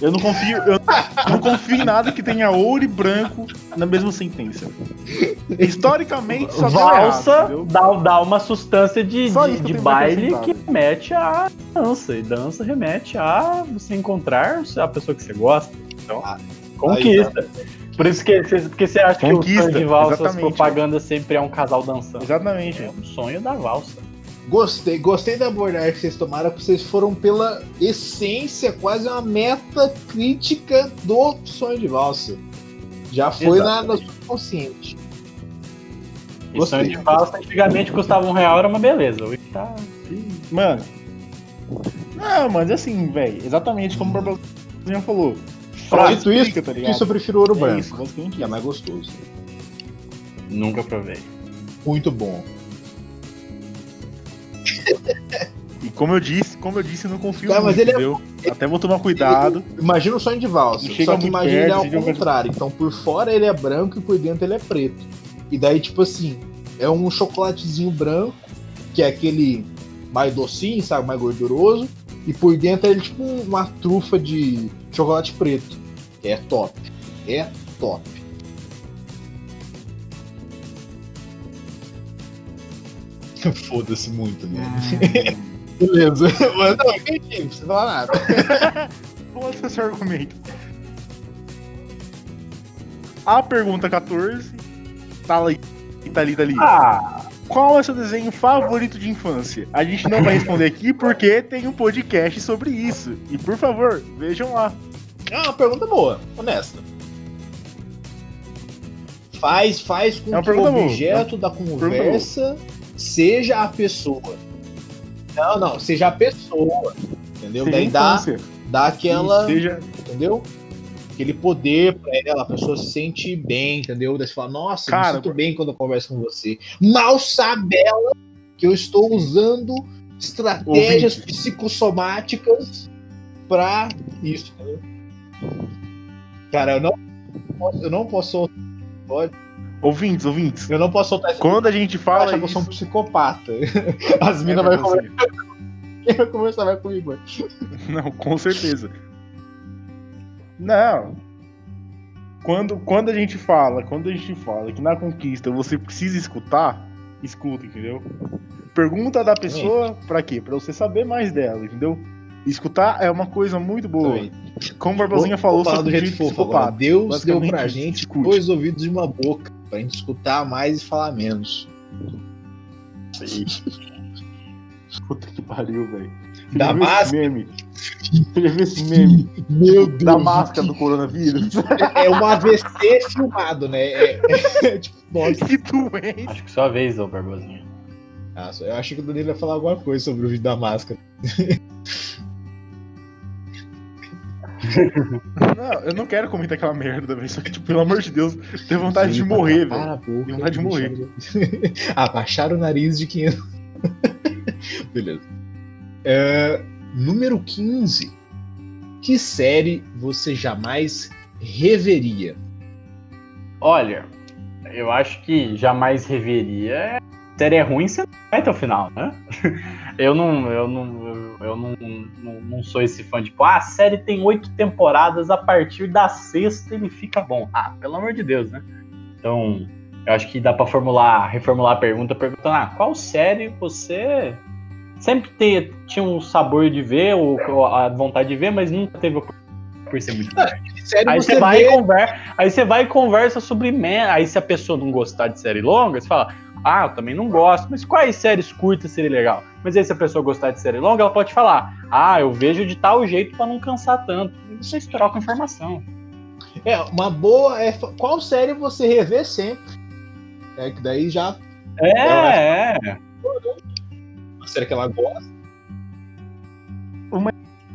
eu não confio, eu não confio em nada que tenha ouro e branco na mesma sentença. Historicamente, só valsa errado, dá, dá uma sustância de, de, de baile que remete à dança. E dança remete a você encontrar a pessoa que você gosta. Então, Ah, conquista. Por isso que você, porque você acha que o Conquista, sonho de valsa, as exatamente. propagandas sempre é um casal dançando. Exatamente. É um sonho da valsa. Gostei, gostei da abordagem que vocês tomaram, porque vocês foram pela essência, quase uma meta crítica do sonho de valsa. Já foi na, na sua consciente. E Gostei. sonho de valsa antigamente custava um real, era uma beleza. Hoje tá. Mano. Não, mas assim, velho, exatamente como o Barbosinha falou. Frase Dito isso, tá Por ligado? isso eu prefiro ouro É branco. isso, basicamente que é mais gostoso. Nunca provei. Muito bom. E como eu disse, como eu disse, eu não confio Cara, mas muito, ele é- entendeu? Até vou tomar cuidado. Imagina o sonho de valsa. Só que imagina ele ao contrário. Então por fora ele é branco e por dentro ele é preto. E daí, tipo assim, é um chocolatezinho branco, que é aquele mais docinho, sabe? Mais gorduroso. E por dentro ele é tipo uma trufa de chocolate preto. É top. É top. Foda-se muito, né? Beleza. Mas não, entendi, não precisa falar nada. É o seu argumento? A pergunta 14. Tá ali, tá ali, tá ali. Ah! Qual é o seu desenho favorito de infância? A gente não vai responder aqui porque tem um podcast sobre isso. E por favor, vejam lá. É uma pergunta boa, honesta. Faz, faz com É que o pergunta boa. objeto da conversa seja a pessoa. Não, não, seja a pessoa. Entendeu? Seja Daí dá, dá aquela. Seja... Entendeu? Aquele poder pra ela, a pessoa se sente bem, entendeu? Daí você fala, nossa, eu Cara, me sinto bem quando eu converso com você. Mal sabe ela que eu estou usando estratégias Ouvinte. psicossomáticas pra isso, entendeu? Cara, eu não, eu não posso soltar, Ouvintes, ouvintes. eu não posso soltar esse Quando a gente fala fala que eu sou um psicopata. As É minas pra vão conversar, vai conversar vai comigo. Não, com certeza. Não. Quando, quando a gente fala, quando a gente fala que na conquista você precisa escutar, escuta, entendeu? Pergunta da pessoa pra quê? Pra você saber mais dela, entendeu? Escutar é uma coisa muito boa. Também. Como o Barbosinha Vou- falou sobre do o jeito jeito fofo agora. psicopata. Deus deu pra gente escute. dois ouvidos e uma boca pra gente escutar mais e falar menos. Puta que pariu, velho. Da máscara. meme? Você já viu esse meme Meu Deus. da máscara do coronavírus? É um AVC filmado, né? É, é tipo, nossa. que doente. Acho que sua vez, ô Barbosinha. Nossa, eu achei que o Danilo ia falar alguma coisa sobre o vídeo da máscara. Não, eu não quero comentar aquela merda, velho. Só que, tipo, pelo amor de Deus, tenho vontade de Sim, morrer, para velho. Tenho vontade de morrer. Abaixar o nariz de 500. Beleza. É, número 15. Que série você jamais reveria? Olha, eu acho que jamais reveria. A série é ruim, você não vai até o final, né? Eu não, eu não, eu não, não, não sou esse fã de, tipo, ah, a série tem oito temporadas, a partir da sexta ele fica bom. Ah, pelo amor de Deus, né? Então, eu acho que dá pra formular, reformular a pergunta perguntando, ah, qual série você sempre te, tinha um sabor de ver, ou, ou a vontade de ver, mas nunca teve a por ser muito. Série Aí você, vai e conversa, aí você vai e conversa sobre merda. Aí se a pessoa não gostar de série longa, você fala, ah, eu também não gosto, mas quais séries curtas seria legal? Mas aí se a pessoa gostar de série longa, ela pode falar, ah, eu vejo de tal jeito para não cansar tanto. E vocês trocam informação. É, uma boa é qual série você rever sempre. É que daí já É, é. Série que ela gosta. Uma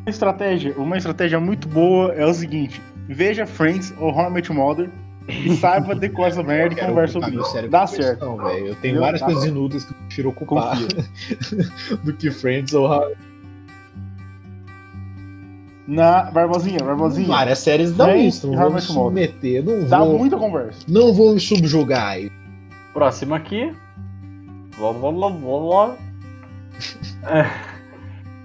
estratégia, uma estratégia muito boa é o seguinte: veja Friends ou How I Met Your Mother e saiba decorar essa merda e conversa sobre isso. Dá certo. questão, velho. Eu tenho Entendeu? várias Dá coisas certo. inúteis que eu prefiro ocupar Confia. do que Friends ou How- Na Barbosinha, Barbosinha. Várias séries dão Friends isso, não vou me submeter, não Dá vou, muita conversa. não vou me subjugar. aí. Próximo aqui. Blá, blá, blá, blá, blá.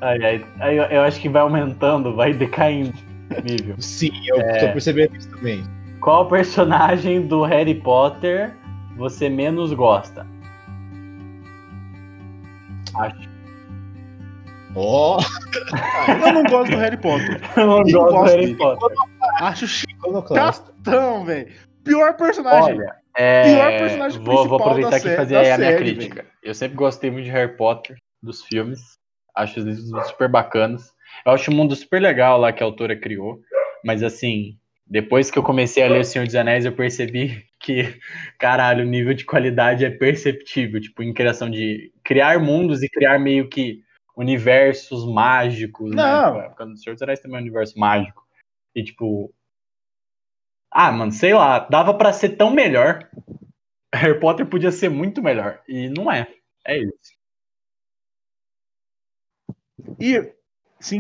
Ai, ai, ai, eu- acho que vai aumentando, vai decaindo o nível. Sim, eu É. tô percebendo isso também. Qual personagem do Harry Potter você menos gosta? Acho Ó, Eu não gosto do Harry Potter. eu não Eu gosto do gosto Harry. Potter. Acho chatão, velho. Pior personagem. Olha, é, Pior personagem vou, vou principal aproveitar da aqui e fazer a minha série, crítica. Eu sempre gostei muito de Harry Potter, dos filmes. Acho eles super bacanas. Eu acho o mundo super legal lá que a autora criou. Mas assim, depois que eu comecei a ler O Senhor dos Anéis, eu percebi que, caralho, o nível de qualidade é perceptível. Tipo, em criação de criar mundos e criar meio que universos mágicos. Não. Né? Porque o Senhor dos Anéis também é um universo mágico. E tipo. Ah, mano, sei lá, dava pra ser tão melhor. Harry Potter podia ser muito melhor. E não é. É isso. E, sim,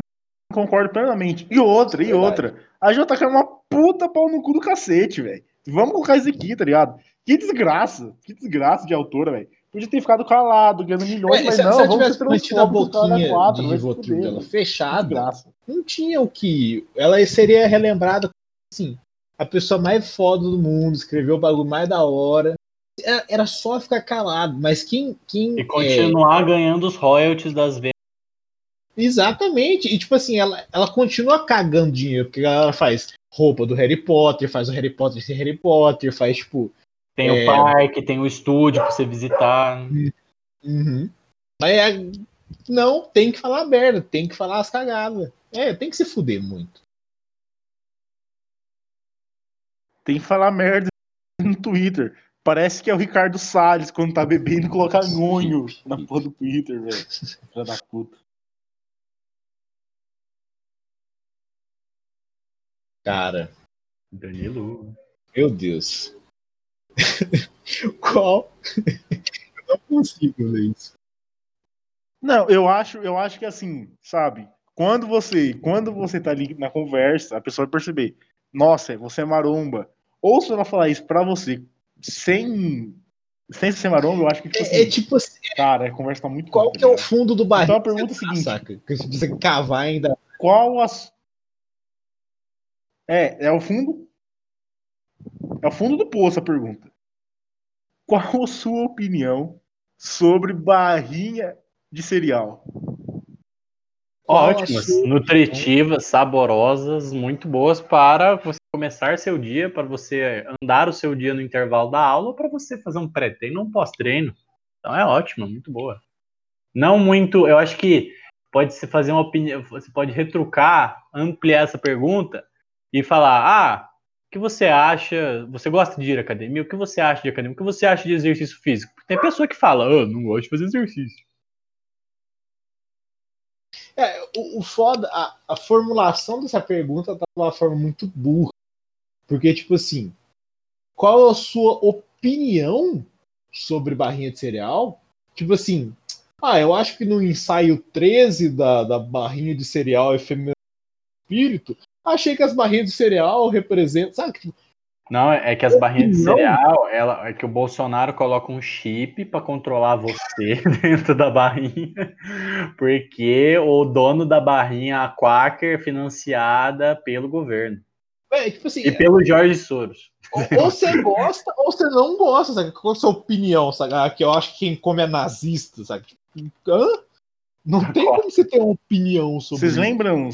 concordo plenamente. E outra, e Verdade. outra. A JK é uma puta pau no cu do cacete, velho. Vamos colocar isso aqui, tá ligado? Que desgraça. Que desgraça de autora, velho. Podia ter ficado calado, ganhando milhões, É, mas se, não, se ela vamos tivesse mantido a boquinha quatro, de vai se Rivotril dela fechada, não tinha o que. Ela seria relembrada assim, a pessoa mais foda do mundo, escreveu o bagulho mais da hora. Era, era só ficar calado, mas quem. quem E é, continuar ganhando os royalties das vendas. Exatamente. E tipo assim, ela, ela continua cagando dinheiro, porque ela faz roupa do Harry Potter, faz o Harry Potter sem Harry Potter, faz tipo. Tem É. o parque, tem o estúdio pra você visitar. Uhum. Mas é, não, tem que falar merda, tem que falar as cagadas. É, tem que se fuder muito. Tem que falar merda no Twitter. Parece que é o Ricardo Salles quando tá bebendo e colocar ngonho na porra do Twitter, velho. Filha da puta. Cara, Danilo. meu Deus. Qual? Eu não consigo ler isso. Não, eu acho, eu acho que assim, sabe? Quando você, quando você tá ali na conversa, a pessoa vai perceber, nossa, você é maromba. Ou se ela falar isso pra você sem sem ser maromba, eu acho que tipo É, é assim, tipo assim, cara, a conversa tá muito qual que é o fundo do barril? Então a pergunta é a seguinte, Saca? Que você cavar ainda. qual as É, é o fundo É o fundo do poço a pergunta. Qual a sua opinião sobre barrinha de cereal? Ótimas, nutritivas, saborosas, muito boas para você começar seu dia, para você andar o seu dia no intervalo da aula, para você fazer um pré-treino ou um pós-treino. Então é ótimo, muito boa. Não muito, eu acho que pode se fazer uma opinião, você pode retrucar, ampliar essa pergunta e falar: "Ah, o que você acha? Você gosta de ir à academia? O que você acha de academia? O que você acha de exercício físico?" Tem pessoa que fala: "Ah, não gosto de fazer exercício." É, o, o foda, a, a formulação dessa pergunta tá de uma forma muito burra. Porque, tipo assim, qual a sua opinião sobre barrinha de cereal? Tipo assim, ah, eu acho que no ensaio 13 da, da barrinha de cereal efêmero espírito, achei que as barrinhas de cereal representam, sabe? Tipo, Não, é que as barrinhas de cereal, ela, é que o Bolsonaro coloca um chip pra controlar você dentro da barrinha, porque o dono da barrinha, a Quaker, é financiada pelo governo é, tipo assim, e pelo Jorge Soros. ou, ou você gosta ou você não gosta, sabe? Qual a sua opinião, sabe? Ah, que eu acho que quem come é nazista, sabe? Tipo, hã? Não tem como você ter uma opinião sobre Vocês isso. lembram,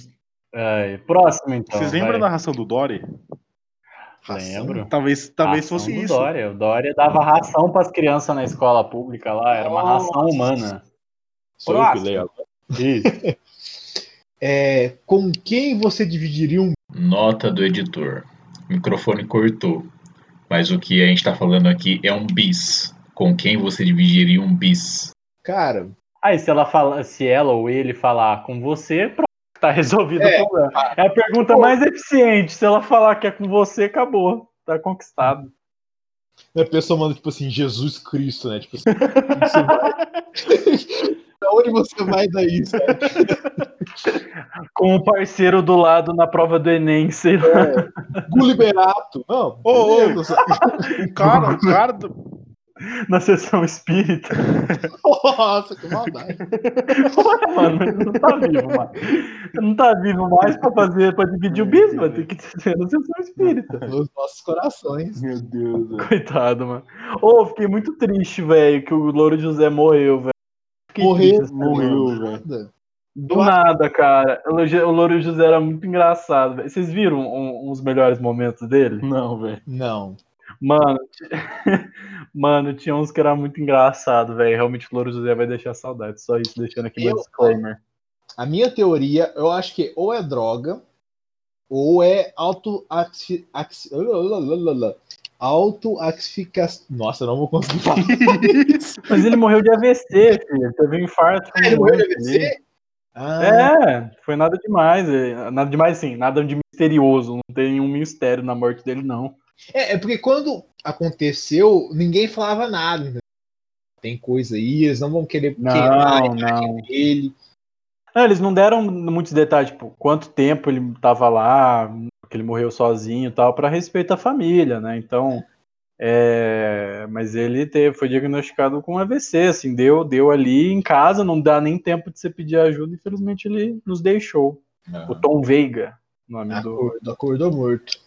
Ai, próximo então. vocês lembram da ração do Dory? Lembro. Talvez, talvez Ração fosse do isso. Dória. O Dória dava ração para as crianças na escola pública lá, era uma Nossa. ração humana. Sou eu que leio agora. É, com quem você dividiria um Nota do editor. O microfone cortou. Mas o que a gente tá falando aqui é um bis. Com quem você dividiria um bis? cara? Aí se ela fala, se ela ou ele falar com você, pronto, tá resolvido É. o problema. É a pergunta mais eficiente. Se ela falar que é com você, acabou. Tá conquistado. A pessoa manda tipo assim, Jesus Cristo, né? Tipo assim, onde você vai? pra onde você vai daí, sabe? Com o parceiro do lado na prova do Enem, sei lá. Guliberato. Não, Ô, ô. O cara, o cara do- na sessão espírita. Nossa, que maldade. Ué, mano, ele não tá vivo mais. Não tá vivo mais pra fazer, pra dividir o bispo, tem que ser na sessão espírita. Nos nossos corações. Meu Deus. velho. Coitado, mano. Ô, fiquei muito triste, velho, que o Louro José morreu, velho. Morreu, triste, morreu, velho. Nada. Do nada, cara. O Louro- José era muito engraçado. Vocês viram um- uns melhores momentos dele? Não, velho. Não. Mano, mano, tinha uns que era muito engraçado, velho. Realmente Louro José vai deixar saudade. Só isso, deixando aqui meu Eu- disclaimer. A minha teoria, eu acho que ou é droga, ou é auto autoaxificação. Nossa, eu não vou conseguir falar. Mas ele morreu de AVC, filho. Teve um infarto. foi Ele morreu de. AVC? Ah, É, foi nada demais. é, Nada demais, sim. Nada de misterioso. Não tem nenhum mistério na morte dele, não. É, é porque quando aconteceu, ninguém falava nada. entendeu? Tem coisa aí, eles não vão querer queimar Não, não. ele. Não, eles não deram muitos detalhes, tipo, quanto tempo ele tava lá, que ele morreu sozinho e tal, pra respeito à família, né? Então, é, mas ele teve, foi diagnosticado com AVC, assim, deu, deu ali em casa, não dá nem tempo de você pedir ajuda, infelizmente ele nos deixou. O Tom Veiga, nome do, Acordou, acordou morto.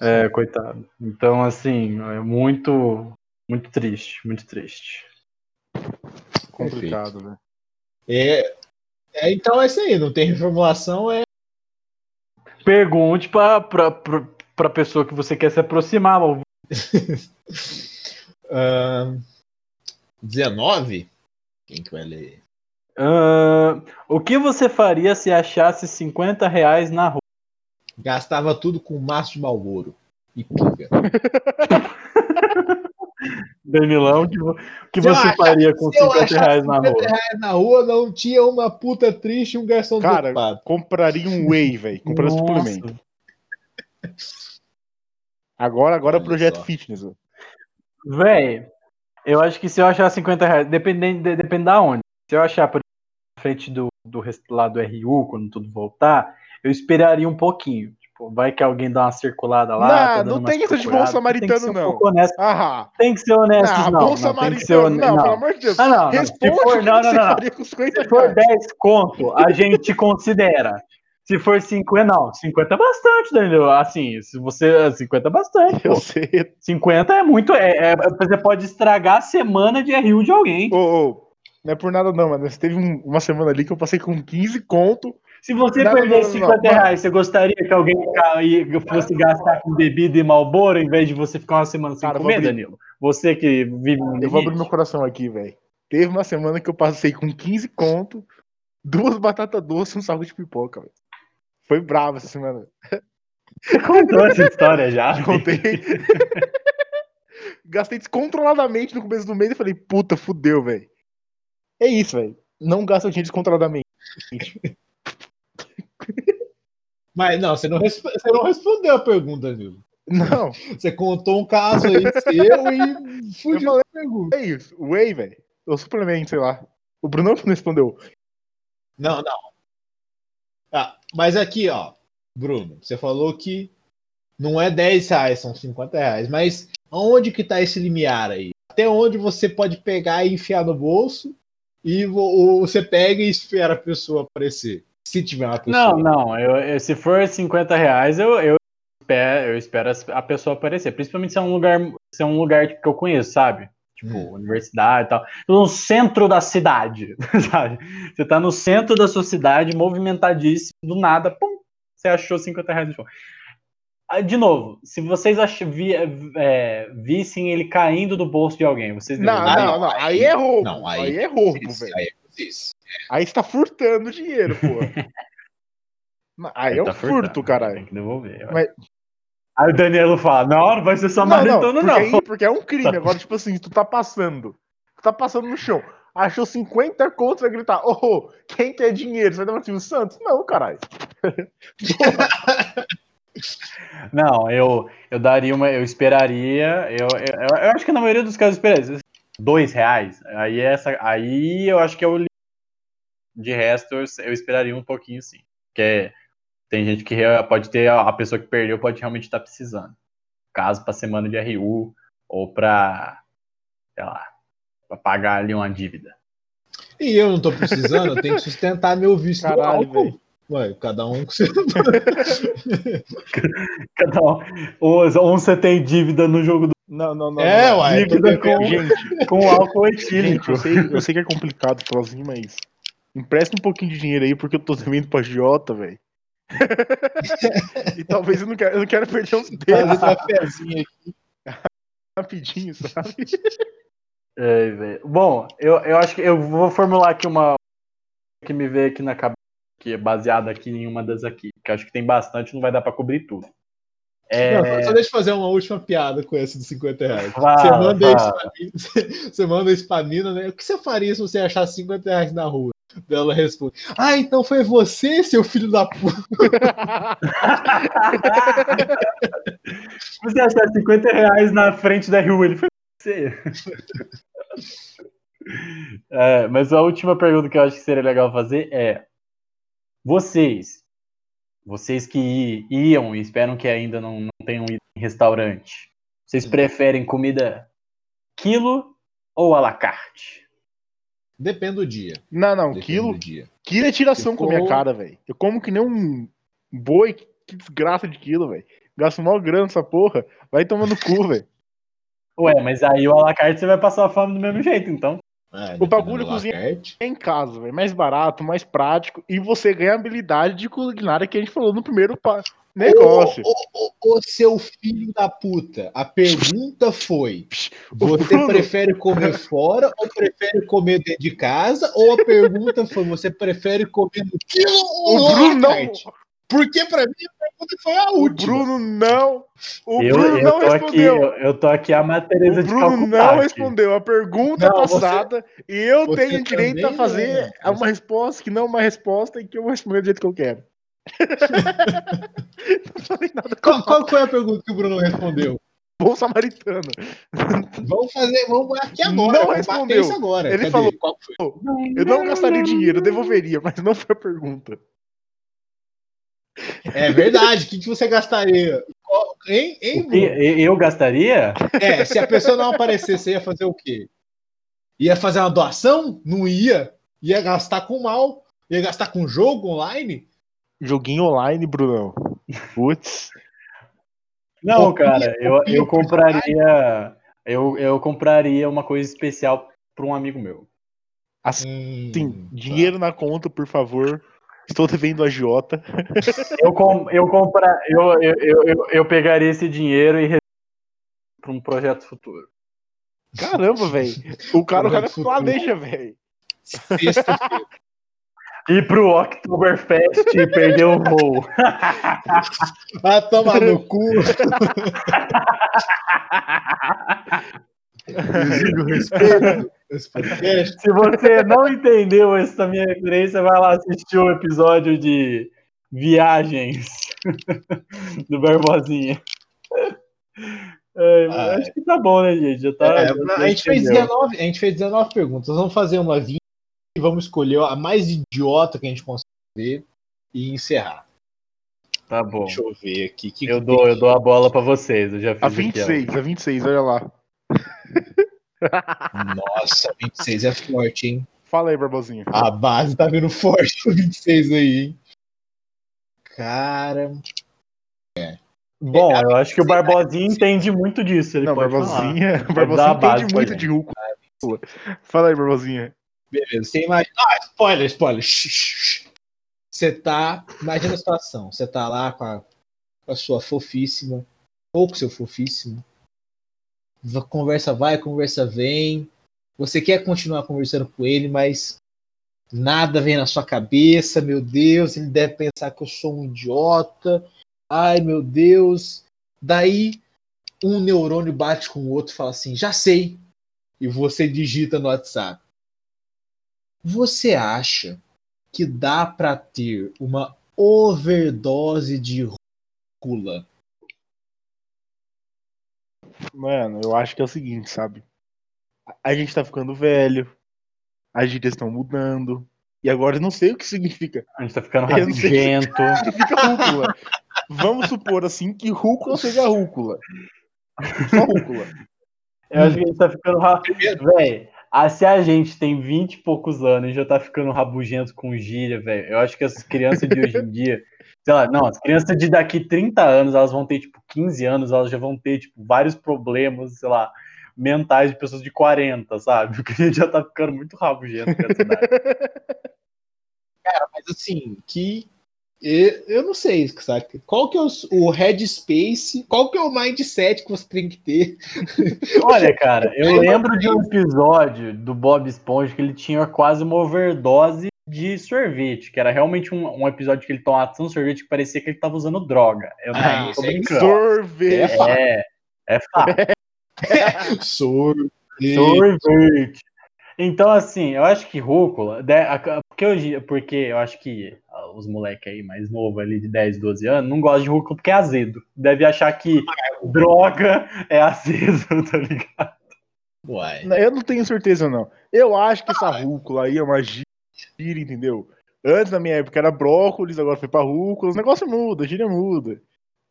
É, coitado. Então, assim, é muito, muito triste, muito triste. Complicado, velho. É, é, então é isso aí, não tem reformulação, é Pergunte pra, pra, pra, pra pessoa que você quer se aproximar, ou ahn, 19? Quem que vai ler? Ah, o que você faria se achasse 50 reais na rua? Gastava tudo com maço de Malboro e pinga. Danilão, o que, que você faria com Se eu 50 achar reais na 50 rua? reais na rua, não tinha uma puta triste e um garçom Cara, desocupado. Compraria um whey, velho. Compraria um Nossa. suplemento. Agora, agora é Olha projeto só. fitness. velho. Véi, eu acho que se eu achar 50 reais, dependendo, de- depende da onde. Se eu achar, por exemplo, na frente do, do lá do RU, quando tudo voltar, eu esperaria um pouquinho. Tipo, vai que alguém dá uma circulada lá. Não, tá não tem essa de bom samaritano, Tem que ser um não. Ah, Tem que ser honesto, ah não. bom não, tem que ser samaritano. honesto. Não, não. pelo amor de Deus. Ah, não. Se Responde for, não, não, não, não. faria com 50 Se for reais. 10 conto, a gente considera. Se for 50, não. 50 é bastante, Danilo. Assim, se você. 50 é bastante. Eu Pô. sei. 50 é muito. É, é- você pode estragar a semana de RU de alguém. Ô, ô, não é por nada não, mas teve um- uma semana ali que eu passei com 15 conto. Se você Não, não, 50 não. reais, você gostaria que alguém fosse gastar com bebida e malboro em vez de você ficar uma semana sem Cara, comer, abrir- Danilo? Você que vive no Eu vou abrir limite. meu coração aqui, velho. Teve uma semana que eu passei com 15 conto, duas batatas doces e um saco de pipoca, velho. Foi bravo essa semana. Você contou essa história já? Contei. Gastei descontroladamente no começo do mês e falei, puta, fudeu, velho. É isso, velho. Não gasta dinheiro descontroladamente. Mas não, você não, você não respondeu a pergunta, Nilson. Não, Você contou um caso aí seu e fugiu da pergunta. é isso. Whey, velho. O suplemento, sei lá. O Bruno não respondeu. Não, não. Ah, mas aqui, ó, Bruno, você falou que não é 10 reais, são 50 reais. Mas onde que tá esse limiar aí? Até onde você pode pegar e enfiar no bolso e vo- ou você pega e espera a pessoa aparecer? Se tiver uma pessoa. Não, não. Eu, eu- se for 50 reais, eu, eu, espero, eu espero a pessoa aparecer. Principalmente se é um lugar, se é um lugar que eu conheço, sabe? Tipo, Hum. universidade e tal. No centro da cidade, sabe? Você tá no centro da sua cidade, movimentadíssimo, do nada, pum, você achou 50 reais no chão. Ah, De novo, se vocês ach, vi, é, vissem ele caindo do bolso de alguém, vocês Não, não, não, não. aí- é roubo. não, aí... aí- é roubo, velho. aí Aí você tá furtando dinheiro, pô. Não, Aí é um Tá furto, furtando, Tem caralho. que devolver. Mas- Aí o Danilo fala: Não, não vai ser Não, samaritano, não, não. porque, aí- porque é um crime. Agora, tipo assim, tu tá passando. Tu tá passando no chão. Achou 50 contos, vai gritar, ô, ô, quem quer dinheiro? Você vai dar Silvio Santos? Não, caralho. Não, eu, eu daria uma. Eu esperaria. Eu, eu, eu- acho que na maioria dos casos eu esperaria. Dois reais. Aí, essa, aí eu acho que é o De resto, eu, esperaria um pouquinho sim. Porque tem gente que pode ter. A pessoa que perdeu pode realmente estar precisando. Caso pra semana de RU ou pra. Sei lá. Pra pagar ali uma dívida. E eu não tô precisando, eu tenho que sustentar meu vício Caralho, álcool. velho. Ué, cada um com seu. Cada um, um, um você tem dívida no jogo do, Não, não, não. É, não. uai, Dívida com- Gente, com álcool gente, etílico. eu sei, eu sei que é complicado sozinho, mas empresta um pouquinho de dinheiro aí, porque eu tô devendo pra Jota, velho. e talvez eu não quero, eu não quero perder uns fazer dedos cafezinho aqui. rapidinho, sabe? É, velho. Bom, eu, eu acho que eu vou formular aqui uma que me veio aqui na cabeça, que é baseada aqui em uma das aqui, que acho que tem bastante, não vai dar pra cobrir tudo. É, Não, só- deixa eu fazer uma última piada com esse de 50 reais. Fala, você, manda isso fala. pra mim, você manda isso pra Nina, né? O que você faria se você achar 50 reais na rua? Ela responde: Ah, então foi você, seu filho da puta. você achar 50 reais na frente da rua, ele foi você. É, mas a última pergunta que eu acho que seria legal fazer é: vocês, vocês que iam e esperam que ainda não, não tenham ido em restaurante, vocês preferem comida quilo ou à la carte? Depende do dia. Não, não, Depende quilo, do dia. quilo é tiração com a minha cara, velho. Eu como que nem um boi, que desgraça de quilo, velho. Gasto mal grana essa porra. Vai tomando cu, velho. Ué, mas aí o à la carte você vai passar fome do mesmo jeito, então. É, O bagulho cozinha-. É em casa, velho. Mais barato, mais prático. E você ganha a habilidade de culinária que a gente falou no primeiro pa- negócio. Ô, ô, ô, ô, seu filho da puta, a pergunta foi: O você Bruno- prefere comer fora ou prefere comer dentro de casa? Ou a pergunta foi: você prefere comer no quilo ou O no Bruno não. Porque pra mim a pergunta foi a O última. Bruno não. O eu, Bruno eu não tô aqui, respondeu. eu, eu tô aqui a Matereza O de Bruno Calcutá não aqui. respondeu a pergunta Não, você- passada e eu você tenho direito a fazer não. uma resposta que não é uma resposta e que eu vou responder do jeito que eu quero. Não falei nada Qual, qual foi a pergunta que o Bruno respondeu? bom samaritano. Vamos fazer, vamos aqui agora. Não vamos respondeu. agora. Ele Cadê? falou- Qual foi? Eu não gastaria dinheiro, eu devolveria, mas não foi a pergunta. É verdade. O que, que você gastaria? Hein, hein, Bruno? eu gastaria? É, se a pessoa não aparecer, você ia fazer o quê? Ia fazer uma doação? Não ia. Ia gastar com mal. Ia gastar com jogo online? Joguinho online, Brunão. Putz. Não, cara, eu, copia eu o compraria. Eu, eu compraria uma coisa especial para um amigo meu. Assim, Hum, dinheiro na conta, por favor. Estou devendo a Giota. Eu, com, eu, compra, eu, eu, eu, eu, eu pegaria esse dinheiro e para um projeto futuro. Caramba, velho. O cara, o cara Futuro. planeja, velho. tá. Sexta-feira. E pro Oktoberfest e perder o voo. Ah, toma no cu. Exigo respeito. Se você não entendeu essa minha referência, vai lá assistir o episódio de viagens do Barbosinha. É, Ah, acho que tá bom, né, gente? Já tá. É, já a, gente fez entendeu. 19, a gente fez 19 perguntas. Vamos fazer uma 20 e vamos escolher a mais idiota que a gente consegue ver e encerrar. Tá bom. Deixa eu ver aqui. que Eu que dou, eu dou a bola pra vocês. Eu já fiz A aqui, ó. 26, a 26, olha lá. aqui? Nossa, 26 é forte, hein? Fala aí, Barbosinha. A base tá vindo forte com 26 aí, hein? Cara. Bom, eu acho que o Barbosinha entende muito disso. Ele Não, pode Barbosinha, falar. Barbosinha entende muito de rúcula. Fala aí, Barbosinha. Beleza, você imagina. Ah, spoiler, spoiler. Você tá. Imagina a situação. Você tá lá com a, com a sua fofíssima, ou com seu fofíssimo. Conversa vai, conversa vem. Você quer continuar conversando com ele, mas nada vem na sua cabeça. Meu Deus, ele deve pensar que eu sou um idiota. Ai, meu Deus. Daí um neurônio bate com o outro e fala assim: já sei. E você digita no WhatsApp. Você acha que dá pra ter uma overdose de rúcula? Mano, eu acho que é o seguinte, sabe? A- gente tá ficando velho, as gírias estão mudando, e agora eu não sei o que significa. A gente tá ficando rabugento. Significa rúcula. Vamos supor assim que rúcula seja rúcula. Só rúcula. Eu acho que a gente tá ficando rabugento. Véi, ah, se a gente tem 20 e poucos anos e já tá ficando rabugento com gíria, velho, eu acho que as crianças de hoje em dia. Sei lá, não, as crianças de daqui 30 anos, elas vão ter, tipo, 15 anos, elas já vão ter, tipo, vários problemas, sei lá, mentais de pessoas de 40, sabe? Porque a gente já tá ficando muito rabugento com essa idade. Mas assim, que. E- Eu não sei, sabe? Qual que é o, o headspace? Qual que é o mindset que você tem que ter? Olha, cara, eu lembro de um episódio do Bob Esponja que ele tinha quase uma overdose de sorvete, que era realmente um, um episódio que ele tomava tanto sorvete que parecia que ele tava usando droga. Eu não Ah, tô isso aí brincando. Sorvete. É, é fato. Sorvete. Sorvete. Então, assim, eu acho que rúcula, a- porque, hoje, porque eu acho que os moleques aí mais novos, ali de 10, 12 anos, não gostam de rúcula porque é azedo. Deve achar que droga é azedo, tá ligado? Uai. Eu não tenho certeza, não. Eu acho que essa rúcula aí é uma gíria, entendeu? Antes, na minha época, era brócolis, agora foi pra rúcula. Os negócios mudam, a gíria muda.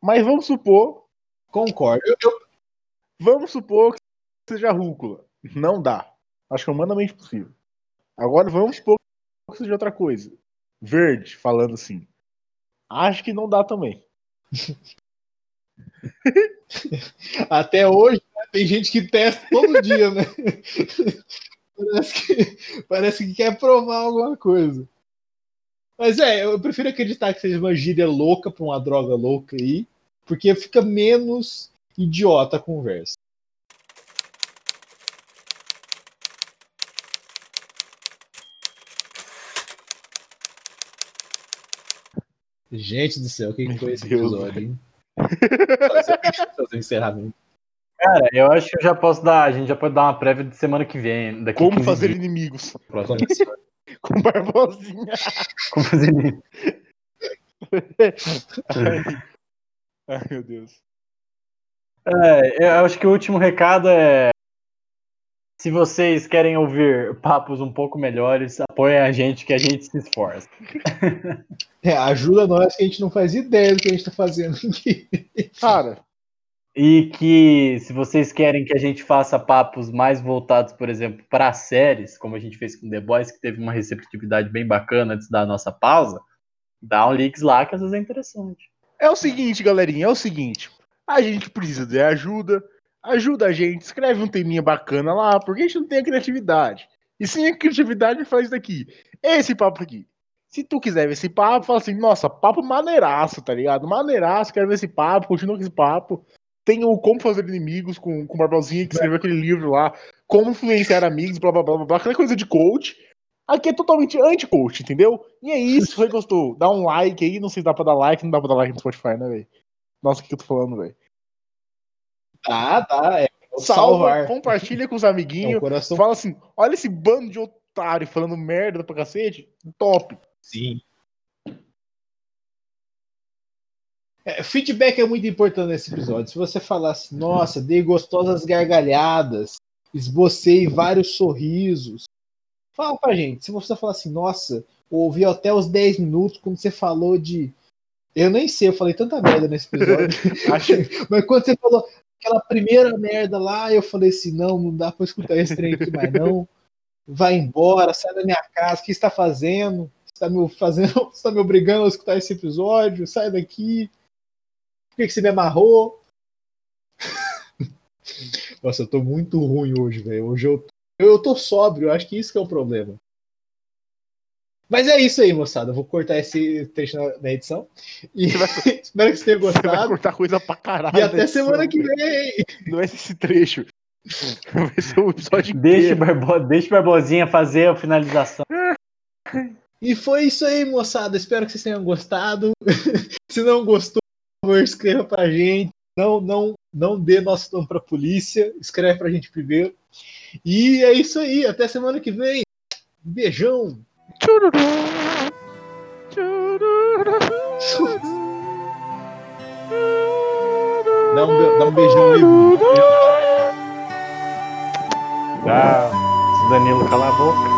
Mas vamos supor, Concordo. Eu- eu- vamos supor que seja rúcula. Não dá. Acho que é humanamente possível. Agora vamos supor que seja outra coisa. Verde, falando assim. Acho que não dá também. até hoje, né, tem gente que testa todo dia, né? Parece que, parece que quer provar alguma coisa. Mas é, eu prefiro acreditar que seja uma gíria louca pra uma droga louca aí, porque fica menos idiota a conversa. Gente do céu, o que, que foi esse Deus, episódio, hein? Fazer, fazer um encerramento. Cara, eu acho que eu já posso dar, a gente já pode dar uma prévia de semana que vem, daqui Como 15 fazer dias, inimigos próximo. com Barbosinha. Como fazer isso. Ai, Ai, meu Deus. É, eu acho que o último recado é se vocês querem ouvir papos um pouco melhores, apoiem a gente que a gente se esforça. É, ajuda nós que a gente não faz ideia do que a gente tá fazendo aqui. Cara, E que se vocês querem que a gente faça papos mais voltados, por exemplo, para séries, como a gente fez com The Boys, que teve uma receptividade bem bacana antes da nossa pausa, dá um links lá que às vezes é interessante. é o seguinte, galerinha, é o seguinte. A gente precisa de ajuda. Ajuda a gente, escreve um teminha bacana lá, porque a gente não tem a criatividade. E sem a criatividade, faz isso daqui. Esse papo aqui. Se tu quiser ver esse papo, fala assim, nossa, papo maneiraço, tá ligado? Maneiraço, quero ver esse papo, continua com esse papo. Tem o Como Fazer Inimigos com, com o Barbosinha, que escreveu aquele livro lá, Como Influenciar Amigos, blá blá blá blá, aquela coisa de coach. Aqui é totalmente anti-coach, entendeu? E é isso, se você gostou, dá um like aí, não sei se dá pra dar like, não dá pra dar like no Spotify, né, velho? Nossa, o que eu tô falando, velho? Tá, tá. É, Salva, salvar. compartilha com os É, amiguinhos, coração. fala assim, olha esse bando de otário falando merda pra cacete, top. Sim. É, feedback é muito importante nesse episódio. Se você falasse, nossa, dei gostosas gargalhadas, esbocei vários sorrisos. Fala pra gente. Se você falar assim, nossa, ouvi até os 10 minutos quando você falou de. Eu nem sei, eu falei tanta merda nesse episódio. Mas quando você falou aquela primeira merda lá, eu falei assim, não, não dá pra escutar esse trem aqui mais não. Vai embora, sai da minha casa, o que está fazendo? Está me fazendo, está me obrigando a escutar esse episódio? Sai daqui. Por que, que você me amarrou? Nossa, eu tô muito ruim hoje, velho. Hoje eu, eu tô sóbrio, acho que isso que é o problema. Mas é isso aí, moçada. Eu vou cortar esse trecho na, na edição. E vai- espero que você tenha você vai gostado. cortar coisa pra caralho. E até nessa semana edição, que vem. Não é esse trecho. Vai ser um episódio Deixa. Barbo... Deixa o Barbosinha fazer a finalização. E foi isso aí, moçada. Espero que vocês tenham gostado. Se não gostou, por favor, escreva pra gente. Não, não, não dê nosso nome pra polícia. Escreve pra gente primeiro. E é isso aí. Até semana que vem. Beijão. Tchururu. Tchururu. Dá um, dá um beijão aí. Ah, Danilo calar a boca.